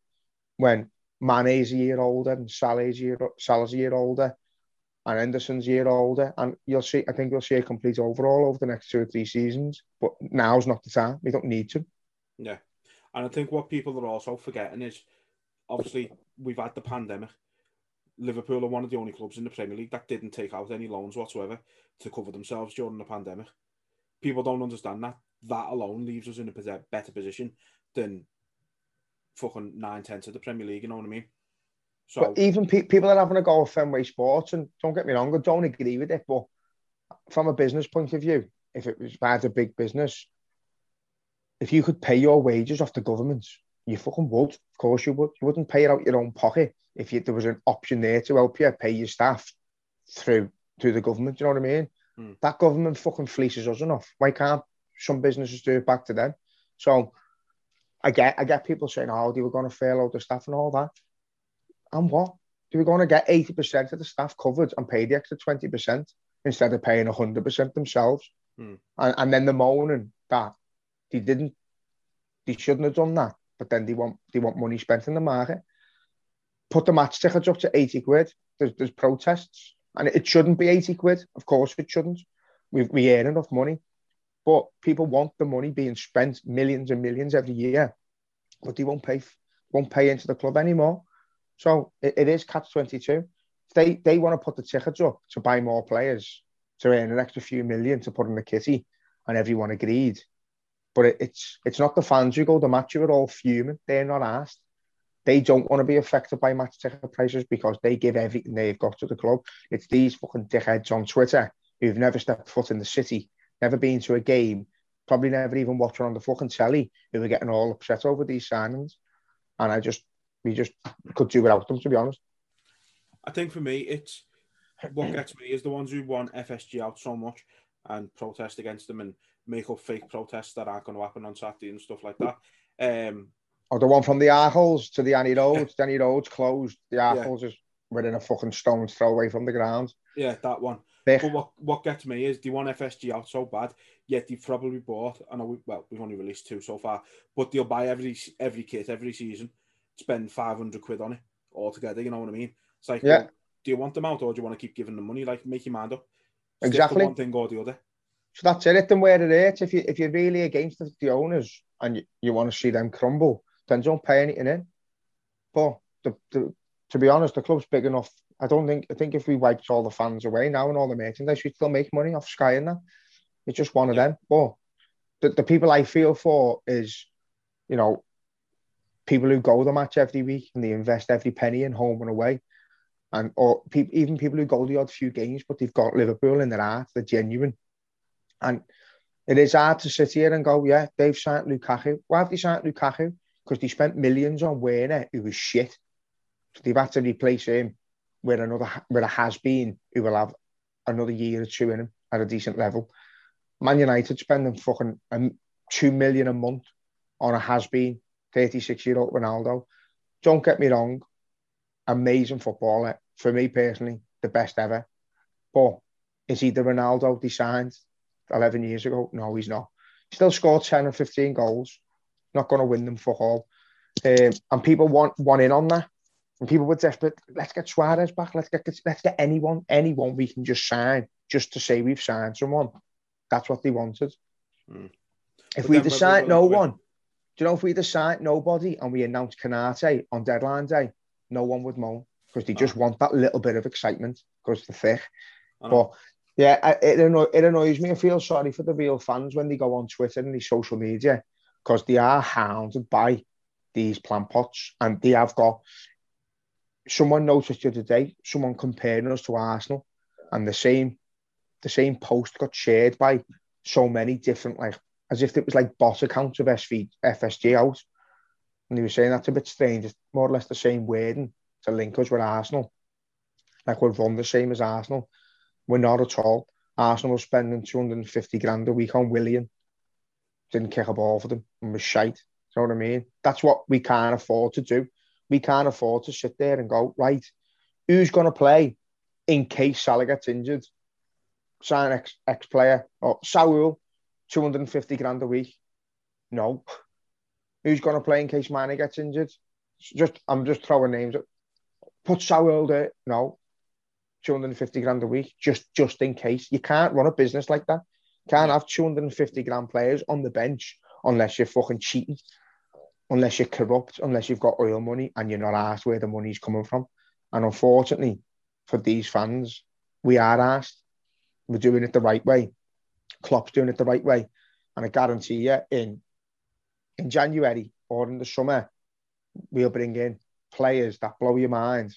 when Mane's a year older and Salah's a year, Salah's a year older and Henderson's a year older. And you'll see, I think you'll see a complete overhaul over the next two or three seasons. But now's not the time. We don't need to. Yeah. And I think what people are also forgetting is obviously we've had the pandemic. Liverpool are one of the only clubs in the Premier League that didn't take out any loans whatsoever to cover themselves during the pandemic. People don't understand that. That alone leaves us in a better position than fucking nine tenths of the Premier League. You know what I mean? So But even pe- people are having a go at Fenway Sports, and don't get me wrong, I don't agree with it. But from a business point of view, if it was bad a big business, if you could pay your wages off the government, you fucking would. Of course you would. You wouldn't pay it out your own pocket if you, there was an option there to help you pay your staff through through the government. You know what I mean? Hmm. That government fucking fleeces us enough. Why can't some businesses do it back to them? So I get I get people saying, "Oh, they were going to fail out the staff and all that." And what? They were going to get 80% of the staff covered and pay the extra 20% instead of paying 100% themselves. Hmm. And, and then the moaning that they didn't, they shouldn't have done that, but then they want they want money spent in the market. Put the match tickets up to 80 quid. There's, there's protests. And it shouldn't be 80 quid. Of course it shouldn't. We, we earn enough money. But people want the money being spent millions and millions every year, but they won't pay won't pay into the club anymore. So it, it is catch twenty two. They they want to put the tickets up to buy more players to earn an extra few million to put in the kitty, and everyone agreed. But it, it's it's not the fans who go to match you are all fuming. They're not asked. They don't want to be affected by match ticket prices because they give everything they've got to the club. It's these fucking dickheads on Twitter who've never stepped foot in the city, never been to a game, probably never even watched on the fucking telly, who are getting all upset over these signings. And I just, we just could do without them, to be honest. I think for me, it's what gets me is the ones who want FSG out so much and protest against them and make up fake protests that aren't going to happen on Saturday and stuff like that. Um, Or the one from the Arkles to the Annie Roads. The Annie Roads closed. The Yeah. Arkles is within a fucking stone's throw away from the ground. yeah, that one. Big. But what, what gets me is they want FSG out so bad, yet they've probably bought. I know, we, well, we've only released two so far, but they'll buy every every kit every season, spend five hundred quid on it altogether. You know what I mean? It's like, Yeah. well, do you want them out or do you want to keep giving them money? Like, make your mind up. Stick Exactly. one thing or the other. So that's it. Hit them where it hurts. If you if you're really against the, the owners and you, you want to see them crumble, then don't pay anything in. But the, the, to be honest, the club's big enough. I don't think I think if we wiped all the fans away now and all the merchandise, we'd still make money off Sky and that. It's just one of them. But the, the people I feel for is, you know, people who go to the match every week and they invest every penny in home and away. And or people even people who go the odd few games, but they've got Liverpool in their heart, they're genuine. And it is hard to sit here and go, yeah, they've signed Lukaku. Why have they signed Lukaku? Because they spent millions on Werner, who was shit. So they've had to replace him with another with a has been who will have another year or two in him at a decent level. Man United spending fucking um, two million a month on a has been 36 year old Ronaldo. Don't get me wrong, amazing footballer. For me personally, the best ever. But is he the Ronaldo they signed 11 years ago? No, he's not. Still scored 10 or 15 goals. Not going to win them for all. Um, and people want want in on that. And people were desperate. Let's get Suarez back. Let's get let's get anyone, anyone we can just sign, just to say we've signed someone. That's what they wanted. Hmm. If we decide no one, do you know if we decide nobody and we announce Konaté on deadline day, no one would moan because they just want that little bit of excitement because they're thick. But yeah, it, anno- it annoys me. I feel sorry for the real fans when they go on Twitter and these social media because they are hounded by these plant pots and they have got. Someone noticed the other day, someone comparing us to Arsenal, and the same, the same post got shared by so many different like as if it was like bot accounts of SV, FSG out. And he was saying that's a bit strange. It's more or less the same wording to link us with Arsenal. Like we're run the same as Arsenal. We're not at all. Arsenal was spending 250 grand a week on Willian. Didn't kick a ball for them and was shite. You know what I mean? That's what we can't afford to do. We can't afford to sit there and go, right, who's going to play in case Salah gets injured? Sign ex, ex player or Saul, 250 grand a week. No. Who's going to play in case Mane gets injured? Just I'm just throwing names. Put Saul there. No. 250 grand a week, just just in case. You can't run a business like that. Can't have 250 grand players on the bench unless you're fucking cheating, unless you're corrupt, unless you've got oil money and you're not asked where the money's coming from. And unfortunately, for these fans, we are asked. We're doing it the right way. Klopp's doing it the right way. And I guarantee you, in in January or in the summer, we'll bring in players that blow your mind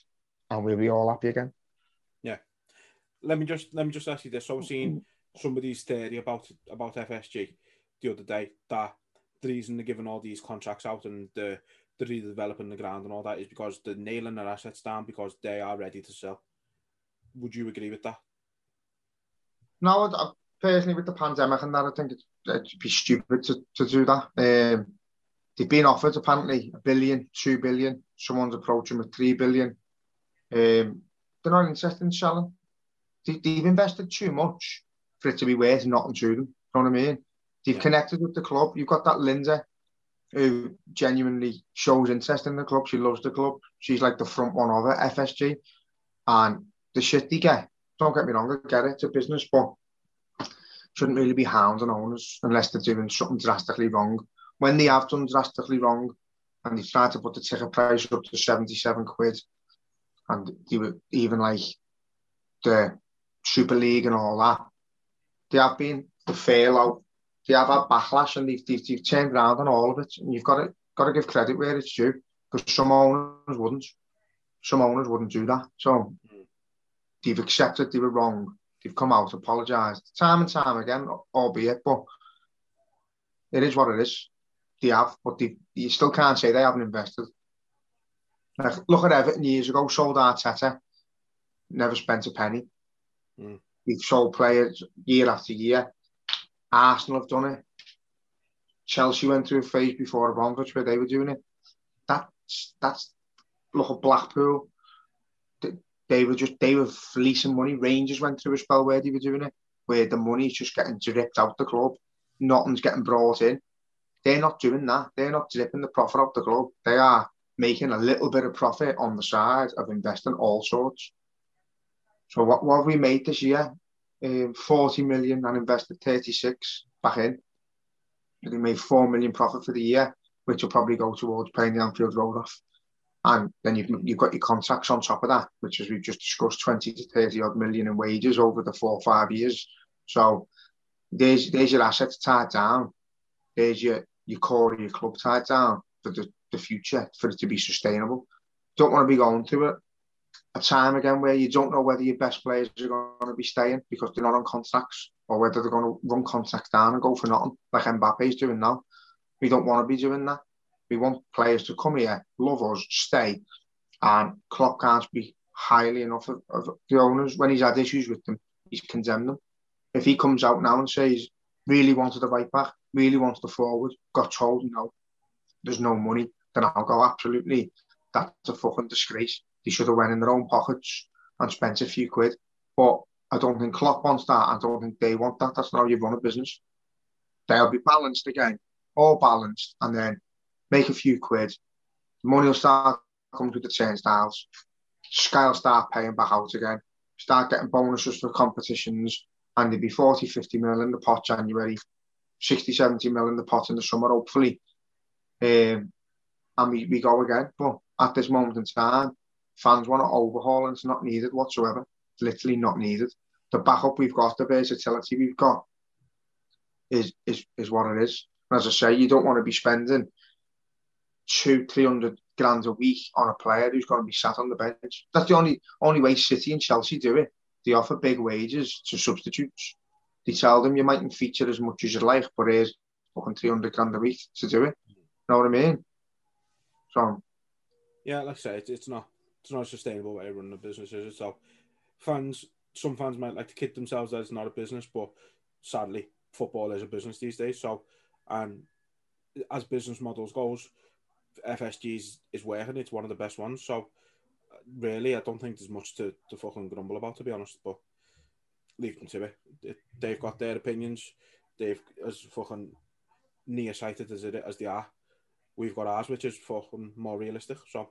and we'll be all happy again. Let me just let me just ask you this. So I've seen somebody's theory about about FSG the other day that the reason they're giving all these contracts out and the the redeveloping the ground and all that is because they're nailing their assets down because they are ready to sell. Would you agree with that? No, I, personally, with the pandemic and that, I think it's, it'd be stupid to, to do that. Um, they've been offered apparently a billion, two billion. Someone's approaching with three billion. Um, they're not interested in selling. They, they've invested too much for it to be worth nothing to them. You know what I mean? They've yeah. connected with the club. You've got that Linda who genuinely shows interest in the club. She loves the club. She's like the front one of it, FSG. And the shit they get, don't get me wrong, I get it, it's a business, but shouldn't really be hounding owners unless they're doing something drastically wrong. When they have done drastically wrong and they tried to put the ticket price up to 77 quid, and they were even like the Super League and all that, they have been the fail out. They have had backlash and they've, they've, they've turned around on all of it. And you've got to, got to give credit where it's due because some owners wouldn't. Some owners wouldn't do that. So hmm. they've accepted they were wrong. They've come out, apologised time and time again, albeit, but it is what it is. They have, but they, you still can't say they haven't invested. Like, look at Everton years ago, sold Arteta, never spent a penny. Mm. We've sold players year after year. Arsenal have done it. Chelsea went through a phase before Abramovich where they were doing it. That's that's look at Blackpool. They were just they were fleecing money. Rangers went through a spell where they were doing it, where the money's just getting dripped out the club. Nothing's getting brought in. They're not doing that. They're not dripping the profit out the club. They are making a little bit of profit on the side of investing all sorts. So what, what have we made this year? Um, 40 million and invested 36 back in. We made 4 million profit for the year, which will probably go towards paying the Anfield Road off. And then you've, you've got your contracts on top of that, which as we've just discussed, 20 to 30 odd million in wages over the four or five years. So there's, there's your assets tied down. There's your, your core of your club tied down for the, the future, for it to be sustainable. Don't want to be going through it a time again where you don't know whether your best players are going to be staying because they're not on contracts or whether they're going to run contracts down and go for nothing like Mbappe's doing now. We don't want to be doing that. We want players to come here, love us, stay, and Klopp can't be highly enough of, of the owners. When he's had issues with them, he's condemned them. If he comes out now and says, really wanted the right back, really wanted the forward, got told, no, there's no money, then I'll go, absolutely, that's a fucking disgrace. They should have went in their own pockets and spent a few quid. But I don't think Klopp wants that. I don't think they want that. That's not how you run a business. They'll be balanced again, all balanced, and then make a few quid. The money will start coming through the turnstiles. Sky will start paying back out again. Start getting bonuses for competitions, and there'll be 40, 50 mil in the pot January, 60, 70 mil in the pot in the summer, hopefully. Um, and we, we go again. But at this moment in time, fans want to overhaul and it's not needed whatsoever. It's literally not needed. The backup we've got, the versatility we've got is is is what it is. And as I say, you don't want to be spending two, three hundred grand a week on a player who's going to be sat on the bench. That's the only only way City and Chelsea do it. They offer big wages to substitutes. They tell them you mightn't feature as much as you like, but here's fucking 300 grand a week to do it. You know what I mean? So. Yeah, like I say, it's, it's not it's not a sustainable way of running a business, is? So fans, some fans might like to kid themselves that it's not a business, but sadly, football is a business these days. So, and as business models goes, FSG is, is working. It's one of the best ones. So, really, I don't think there's much to, to fucking grumble about, to be honest. But leave them to it. They've got their opinions. They've as fucking nearsighted as it as they are. We've got ours, which is fucking more realistic. So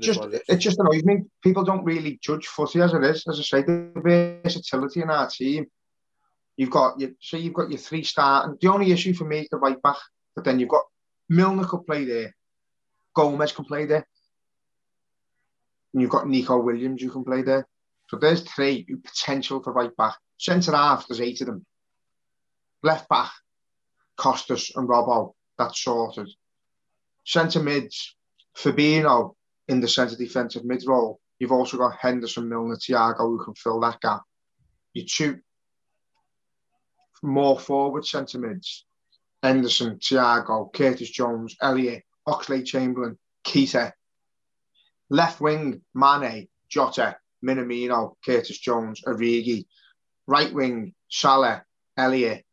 just it, it just annoys me. People don't really judge footy as it is. As I say, the versatility in our team. You've got your so you've got your three star, and the only issue for me is the right back. But then you've got Milner could play there, Gomez can play there, and you've got Neco Williams you can play there. So there's three potential for right back. Centre half, there's eight of them. Left back, Kostas and Robbo, that's sorted. Centre mids, Fabinho in the centre defensive mid role. You've also got Henderson, Milner, Thiago who can fill that gap. You two more forward centre mids. Henderson, Thiago, Curtis Jones, Elliott, Oxlade Chamberlain, Keita. Left wing, Mane, Jota, Minamino, Curtis Jones, Origi. Right wing, Salah, Elliott.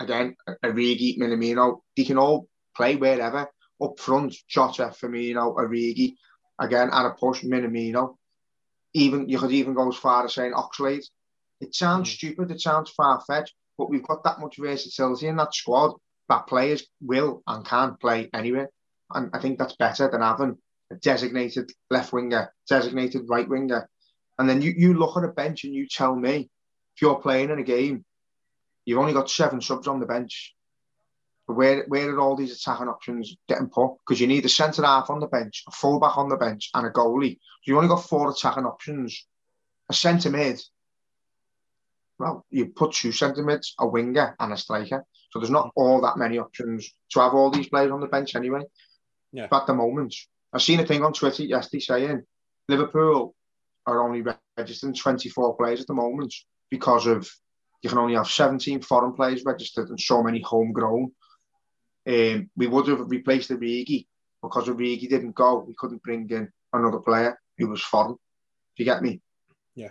Again, Origi, Minamino. They can all play wherever. Up front, Jota, Firmino, Origi. Again, at a push, Minamino. Even you could even go as far as saying Oxlade. It sounds mm. stupid, it sounds far fetched, but we've got that much versatility in that squad that players will and can play anywhere. And I think that's better than having a designated left winger, designated right winger. And then you, you look at a bench and you tell me if you're playing in a game, you've only got seven subs on the bench. Where, where are all these attacking options getting put? Because you need a centre half on the bench, a full back on the bench, and a goalie. So you only got four attacking options. A centre mid, well, you put two centre mids, a winger, and a striker. So there's not all that many options to have all these players on the bench anyway. Yeah. But at the moment, I've seen a thing on Twitter yesterday saying Liverpool are only registering 24 players at the moment because of you can only have 17 foreign players registered and so many homegrown. Um, we would have replaced the Origi because Origi didn't go. We couldn't bring in another player who was foreign. Do you get me? Yeah.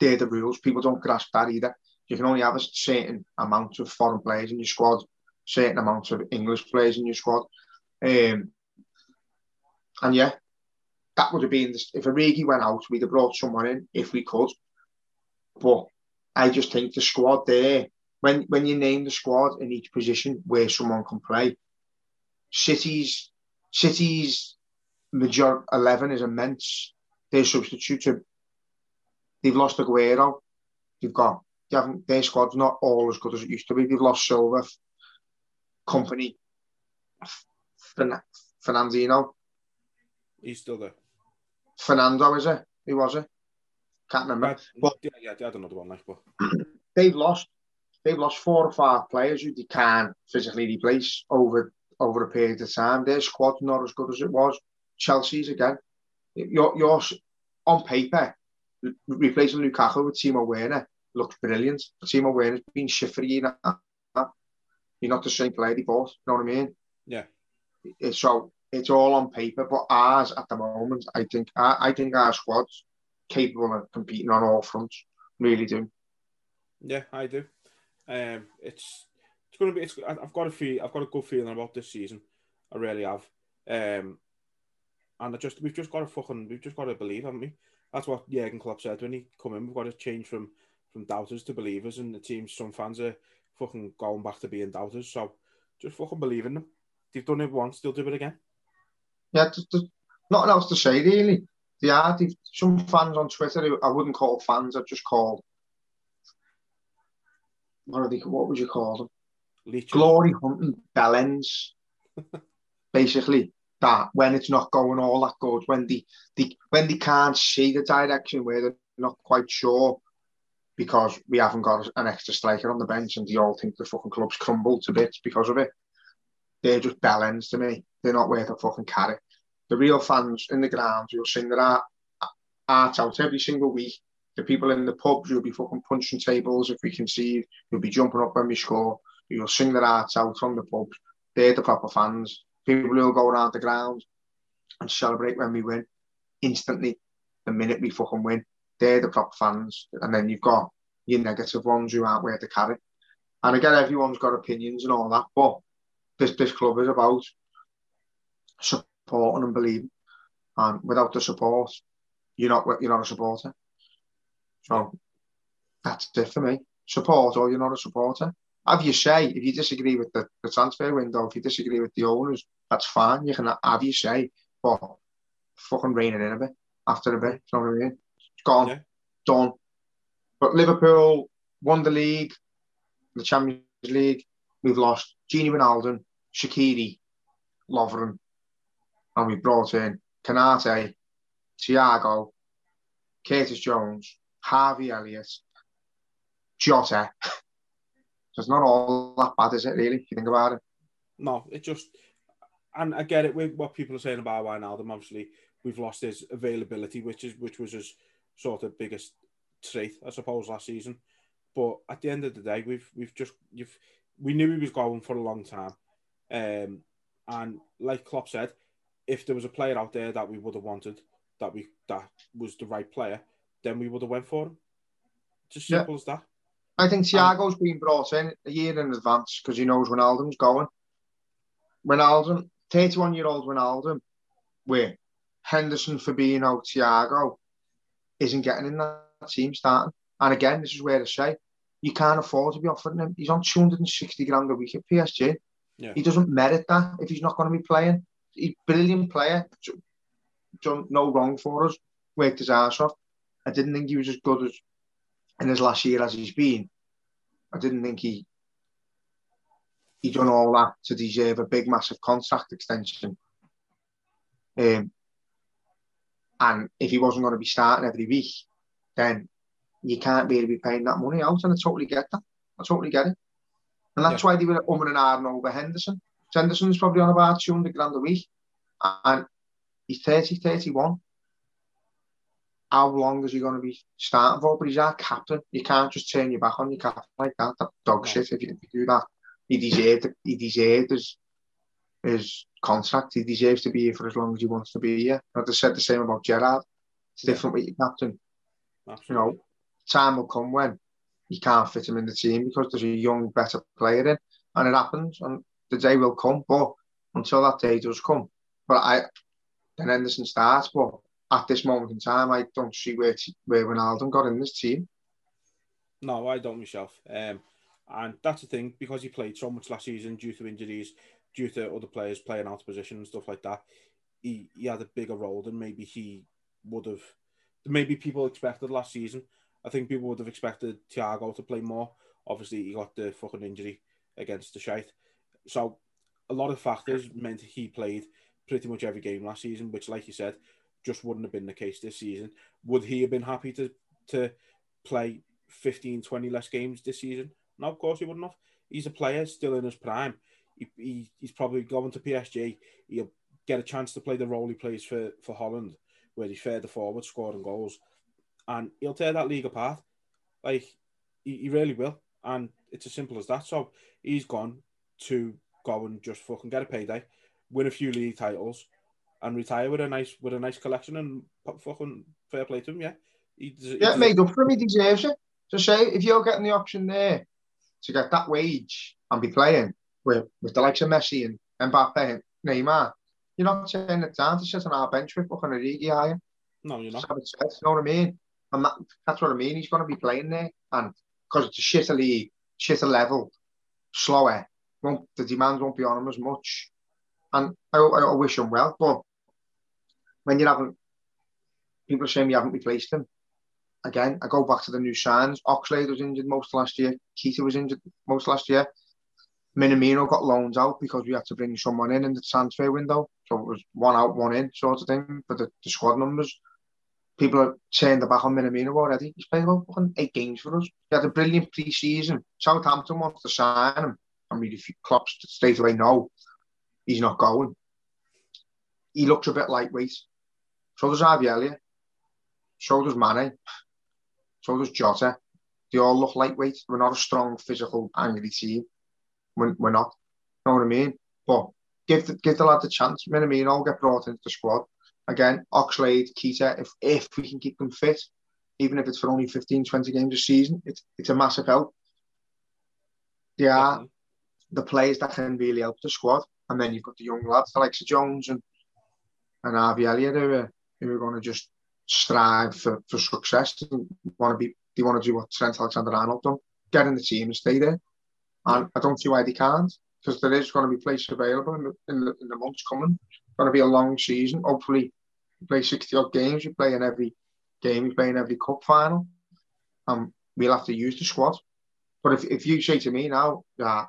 They're the rules. People don't grasp that either. You can only have a certain amount of foreign players in your squad, certain amount of English players in your squad. Um, and yeah, that would have been if Origi went out, we'd have brought someone in if we could. But I just think the squad there, when when you name the squad in each position where someone can play, City's City's major eleven is immense. Their substitutes are they've lost Aguero. They've got they haven't their squad's not all as good as it used to be. They've lost Silva, Kompany, Fernandinho. He's still there. Fernando, is it? Who was it? Can't remember. but yeah, yeah, I don't know the one like, but they've lost they've lost four or five players who they can't physically replace over over a period of time. Their squad's not as good as it was. Chelsea's again. You're, you're on paper replacing Lukaku with Timo Werner looks brilliant. Timo Werner's been you now. You're not the same player they both. You know what I mean? Yeah. So it's all on paper, but ours at the moment, I think, I, I think our squad's capable of competing on all fronts. Really do. Yeah, I do. Um, it's it's going to be. It's, I've got a feel. I've got a good feeling about this season. I really have. Um, and I just we've just got to fucking we've just got to believe, haven't we? That's what Jurgen Klopp said when he come in. We've got to change from from doubters to believers, and the teams. Some fans are fucking going back to being doubters. So just fucking believe in them. They've done it once, they'll do it again yeah, there's, there's nothing else to say really. Are some fans on Twitter I wouldn't call fans. I'd just call what are they? What would you call them? Leeches. Glory hunting bellends, basically. That when it's not going all that good, when the, they when they can't see the direction where they're not quite sure because we haven't got an extra striker on the bench and they all think the fucking club's crumbled to bits because of it. They're just bellends to me. They're not worth a fucking carrot. The real fans in the ground who'll sing their art, art out every single week, The people in the pubs you'll be fucking punching tables if we concede. You'll be jumping up when we score. You'll sing their hearts out from the pubs. They're the proper fans. People will go around the ground and celebrate when we win instantly the minute we fucking win. They're the proper fans. And then you've got your negative ones who aren't worth the carry. And again, everyone's got opinions and all that, but this this club is about supporting and believing. And without the support, you're not you're not a supporter. So that's it for me. Support or you're not a supporter. Have your say. If you disagree with the, the transfer window, if you disagree with the owners, that's fine. You can have your say, but fucking rein it in a bit after a bit. You know what I mean? It's gone, yeah. done. But Liverpool won the league, the Champions League. We've lost Gini Wijnaldum, Shaqiri, Lovren, and we brought in Konate, Thiago, Curtis Jones, Harvey Elliott, Jota. so it's not all that bad, is it, really, if you think about it? No, it just, and I get it with what people are saying about Wijnaldum. Obviously, we've lost his availability, which is which was his sort of biggest trait, I suppose, last season. But at the end of the day, we've we've just you've we knew he was going for a long time, um, and like Klopp said, if there was a player out there that we would have wanted, that we that was the right player, then we would have went for him. Just simple yeah. as that. I think Thiago's um, been brought in a year in advance because he knows Wijnaldum's going. Wijnaldum, 31 year old Wijnaldum, with Henderson, Fabinho, Thiago, isn't getting in that team starting. And again, this is where I say you can't afford to be offering him. He's on 260 grand a week at PSG. Yeah. He doesn't merit that if he's not going to be playing. He's a brilliant player. Done no wrong for us. Worked his ass off. I didn't think he was as good as in his last year as he's been. I didn't think he he done all that to deserve a big, massive contract extension. Um, and if he wasn't going to be starting every week, then you can't really be paying that money out. And I totally get that. I totally get it. And that's yeah. why they were umming and ahhing over Henderson. Henderson's probably on about 200 grand a week. And he's 30, 31. How long is he going to be starting for? But he's our captain. You can't just turn your back on your captain like that. That dog shit if you, if you do that. He deserved, he deserved his, his contract. He deserves to be here for as long as he wants to be here. I'd have said the same about Gerrard. It's different with your captain. Absolutely. You know, time will come when you can't fit him in the team because there's a young, better player in, and it happens, and the day will come. But until that day does come, but I then Henderson starts. But at this moment in time, I don't see where where Wijnaldum got in this team. No, I don't myself. Um, and that's the thing because he played so much last season due to injuries, due to other players playing out of position and stuff like that. He he had a bigger role than maybe he would have. Maybe people expected last season. I think people would have expected Thiago to play more. Obviously, he got the fucking injury against the Shite. So, a lot of factors meant he played pretty much every game last season, which, like you said, just wouldn't have been the case this season. Would he have been happy to, to play 15, 20 less games this season? No, of course he wouldn't have. He's a player still in his prime. He, he, he's probably going to PSG. He'll get a chance to play the role he plays for, for Holland, where he's further forward, scoring goals and he'll tear that league apart. Like he, he really will, and it's as simple as that. So he's gone to go and just fucking get a payday, win a few league titles, and retire with a nice with a nice collection and fucking fair play to him. Yeah, he, he yeah, made up for him. He deserves it. So say if you're getting the option there to get that wage and be playing with with the likes of Messi and Mbappe and Neymar, you're not saying it down to sit on our bench with fucking Origi, are you? No, you're not. you know what I mean? And that, that's what I mean. He's going to be playing there. And because it's a shitter league, shitter level, slower, won't, the demands won't be on him as much. And I, I, I wish him well. But when you haven't, people are saying you haven't replaced him. Again, I go back to the new signs. Oxlade was injured most last year. Keita was injured most last year. Minamino got loans out because we had to bring someone in in the transfer window. So it was one out, one in sort of thing for the, the squad numbers people are saying the back on Minamino already. He's played about eight games for us. He had a brilliant pre-season. Southampton wants to sign him. I mean, if Klopp straight away no, he's not going. He looks a bit lightweight. So does Harvey Elliott. So does Mane. So does Jota. They all look lightweight. We're not a strong, physical, angry team. We're, we're not. You know what I mean? But give the, give the lad a chance. You know what I mean? All get brought into the squad. Again, Oxlade, Keita, if, if we can keep them fit, even if it's for only 15, 20 games a season, it's, it's a massive help. They are the players that can really help the squad. And then you've got the young lads, Sir Jones and, and Harvey Elliott, who are, who are going to just strive for, for success. They want to be, they want to do what Trent Alexander-Arnold done, get in the team and stay there. And I don't see why they can't, because there is going to be places available in the, in the, in the months coming. It's going to be a long season. Hopefully, you play 60 odd games, you play in every game, you play in every cup final. And we'll have to use the squad. But if, if you say to me now that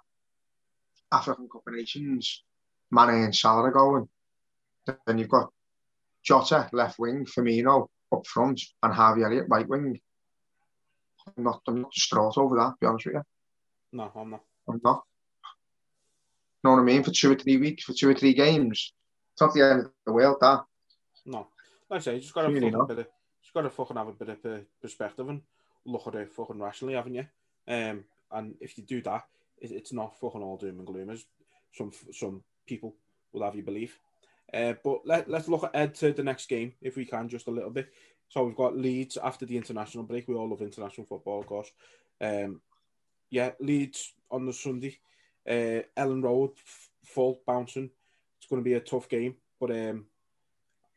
African Cup of Nations, Mane and Salah are going, then you've got Jota left wing, Firmino up front, and Harvey Elliott right wing. I'm not, I'm not distraught over that, to be honest with you. No, I'm not. I'm not. You know what I mean? For two or three weeks, for two or three games. It's not the end of the world, that. No. Like I say, you just got to Really fucking bit of, just got to fucking have a bit of perspective and look at it fucking rationally, haven't you? Um, and if you do that, it, it's not fucking all doom and gloom as some some people will have you believe. Uh, but let, let's look ahead to the next game if we can, just a little bit. So we've got Leeds after the international break. We all love international football, of course. Um, yeah, Leeds on the Sunday. Uh, Elland Road, full bouncing. It's going to be a tough game, but um,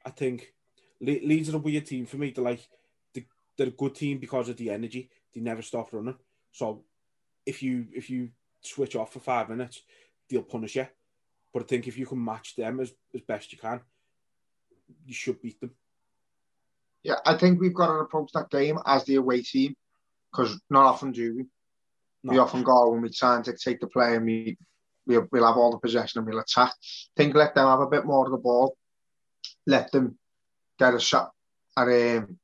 I think Le- Leeds are a weird team for me. They're like they- they're a good team because of the energy. They never stop running. So if you if you switch off for five minutes, they'll punish you. But I think if you can match them as, as best you can, you should beat them. Yeah, I think we've got to approach that game as the away team because not often do we. We often go when we try and dictate the play and we, we'll, we'll have all the possession and we'll attack. think let them have a bit more of the ball. Let them get a shot at a um,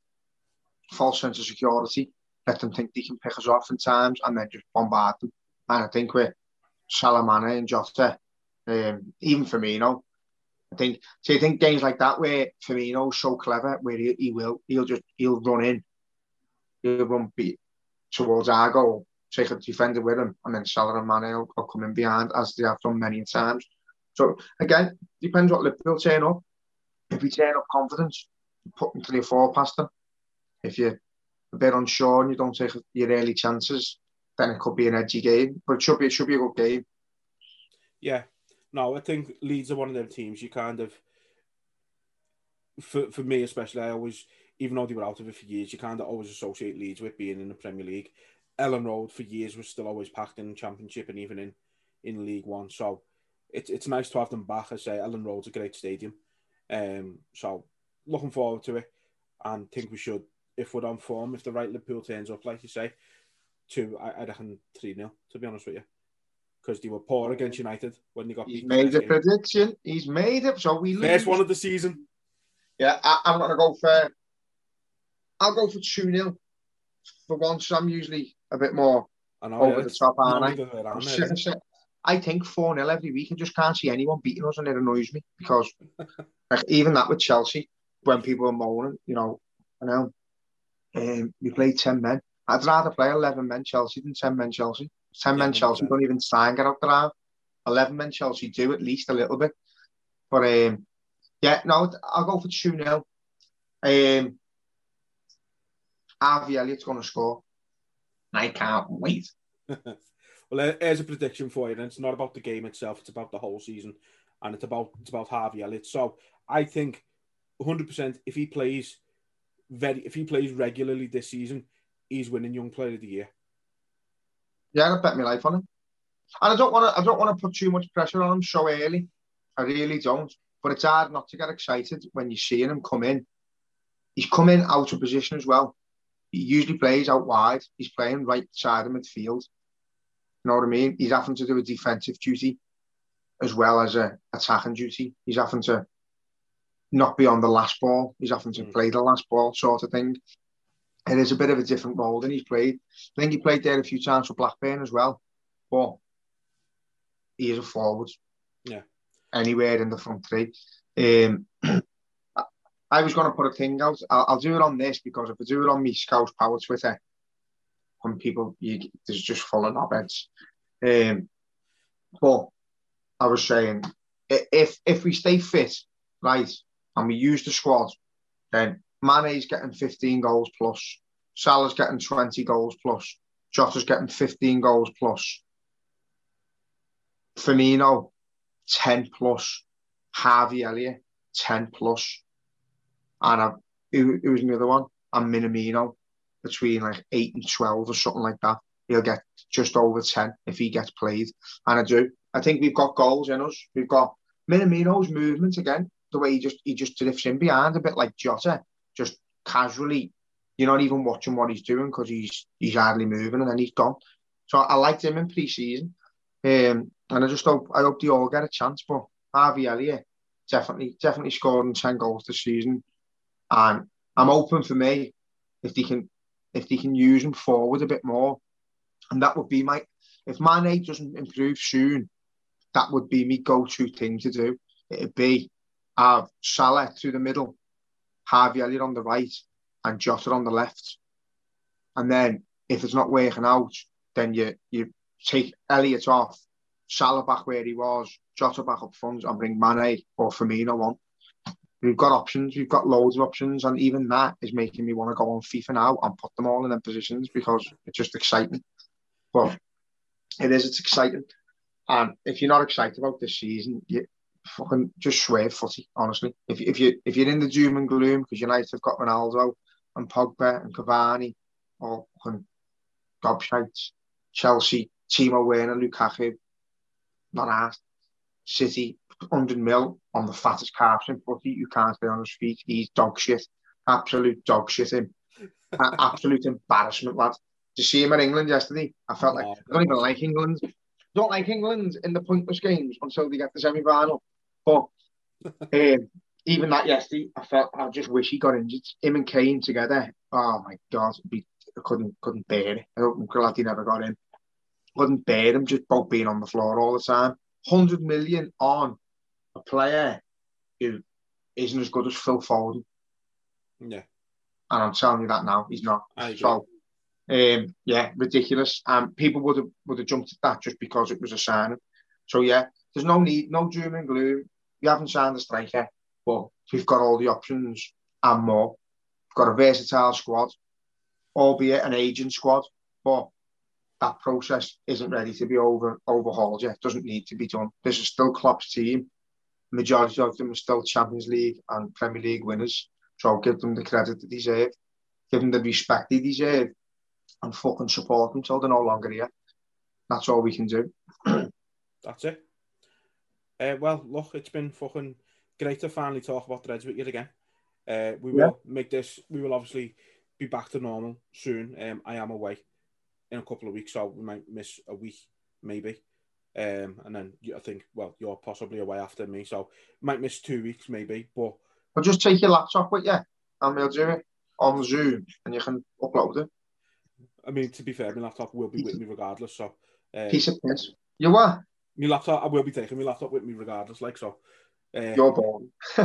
false sense of security. Let them think they can pick us off in times and then just bombard them. And I think with Salamane and Jota, um, even Firmino, I think. So you think games like that where Firmino's so clever, where he, he will, he'll just he'll run in, he'll run beat towards our goal, take a defender with him, and then Salah and Mane will, will come in behind as they have done many times. So again, depends what Liverpool turn up. If we turn up confidence, put them to the four past them. If you're a bit unsure and you don't take your early chances, then it could be an edgy game. But it should be it should be a good game. Yeah. No, I think Leeds are one of them teams you kind of, for, for me especially, I always, even though they were out of it for years, you kind of always associate Leeds with being in the Premier League. Elland Road for years was still always packed in Championship and even in, in League One. So it's it's nice to have them back. I say Elland Road's a great stadium. Um, so looking forward to it and think we should, if we're on form, if the right Liverpool turns up, like you say, to, I, I reckon 3 0, to be honest with you. Because they were poor against United when they got He's made a game. prediction. He's made it. So we First one of the season. Yeah, I, I'm going to go for. I'll go for 2 0. For once, I'm usually a bit more I know, over yeah, the top, aren't I? either way around I'm there, sitting- is it? sitting- I think 4 0 every week. I just can't see anyone beating us, and it annoys me because, like, even that with Chelsea, when people are moaning, you know, I know, um, we played 10 men. I'd rather play 11 men Chelsea than 10 men Chelsea. 10 men Yeah, Chelsea 100%. don't even sign, get out the half. 11 men Chelsea do at least a little bit. But, um, yeah, no, I'll go for 2 0. Um, Harvey Elliott's going to score. I can't wait. well, there- here's a prediction for you. And it's not about the game itself; it's about the whole season, and it's about it's about Harvey Elliott. So I think 100 percent if he plays very if he plays regularly this season, he's winning Young Player of the Year. Yeah, I bet my life on him. And I don't want to. I don't want to put too much pressure on him so early. I really don't. But it's hard not to get excited when you're seeing him come in. He's coming out of position as well. He usually plays out wide. He's playing right side of midfield. You know what I mean? He's having to do a defensive duty as well as a attacking duty. He's having to not be on the last ball. He's having to Mm. play the last ball sort of thing. It is a bit of a different role than he's played. I think he played there a few times for Blackburn as well. But he is a forward. Yeah. Anywhere in the front three. Um, I was going to put a thing out. I'll, I'll, do it on this because if I do it on me Scouse Power Twitter, when people, you, there's just full of knobheads. Um, but I was saying, if if we stay fit, right, and we use the squad, then Mane's getting 15 goals plus, Salah's getting 20 goals plus, Jota's getting 15 goals plus, Firmino 10 plus, Harvey Elliott 10 plus, and I, who, who was the other one? And Minamino between like 8 and 12 or something like that. He'll get just over 10 if he gets played. And I do. I think we've got goals in us. We've got Minamino's movement again, the way he just he just drifts in behind a bit like Jota, just casually. You're not even watching what he's doing because he's he's hardly moving and then he's gone. So I liked him in pre-season. Um, and I just hope I hope they all get a chance. But Harvey Elliott definitely definitely scoring 10 goals this season. And I'm open for me if they can if they can use him forward a bit more. And that would be my if my Mane doesn't improve soon, that would be me go-to thing to do. It'd be have Salah through the middle, Harvey Elliott on the right, and Jota on the left. And then if it's not working out, then you you take Elliott off, Salah back where he was, Jota back up front, and bring Mane or Firmino on. We've got options, we've got loads of options, and even that is making me want to go on FIFA now and put them all in their positions because it's just exciting. But it is, it's exciting. And if you're not excited about this season, you fucking just swear footy, honestly. If, if, you, if you're in the doom and gloom because United have got Ronaldo and Pogba and Cavani or fucking gobshites, Chelsea, Timo Werner, Lukaku, not asked. City, 100 mil on the fattest calves in footy. You can't stay on his feet. He's dog shit. Absolute dog shit him. Absolute embarrassment, lad. To see him in England yesterday, I felt like I don't even like England. Don't like England in the pointless games until they get the semi final. But um, even that yesterday, I felt I just wish he got injured. Him and Kane together. Oh my god, be, I couldn't couldn't bear it. I'm glad he never got in. Couldn't bear him just both being on the floor all the time. Hundred million on a player who isn't as good as Phil Foden. Yeah. And I'm telling you that now, he's not. So, um, yeah, ridiculous. Um, people would have would have jumped at that just because it was a signing. So yeah, there's no need, no doom and gloom. We haven't signed a striker, but we've got all the options and more. We've got a versatile squad, albeit an aging squad, but that process isn't ready to be over overhauled yet. It doesn't need to be done. This is still Klopp's team majority of them are still Champions League and Premier League winners. So I'll give them the credit they deserve, give them the respect they deserve, and fucking support them until they're no longer here. That's all we can do. That's it. Uh, well, look, it's been fucking great to finally talk about the Reds with you again. Uh, we will yeah. make this. We will obviously be back to normal soon. Um, I am away in a couple of weeks, so we might miss a week, maybe. Um, and then I think, well, you're possibly away after me, so might miss two weeks maybe. But I'll just take your laptop with you and we'll do it on Zoom and you can upload it. I mean, to be fair, my laptop will be with me regardless. So, um, piece of piss. You what? My laptop, I will be taking my laptop with me regardless. Like so. Uh, You're born.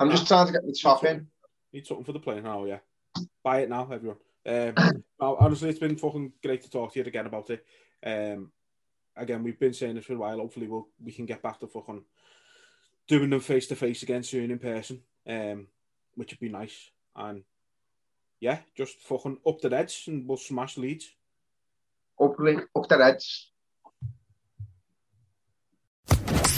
I'm just trying to get the top in. Need something for the plane now, yeah. Buy it now, everyone. Um, honestly, it's been fucking great to talk to you again about it. Um, again, we've been saying this for a while. Hopefully, we'll we can get back to fucking doing them face to face again soon in person, um, which would be nice. And yeah, just fucking up the Reds and we'll smash Leeds. Hopefully, up the Reds.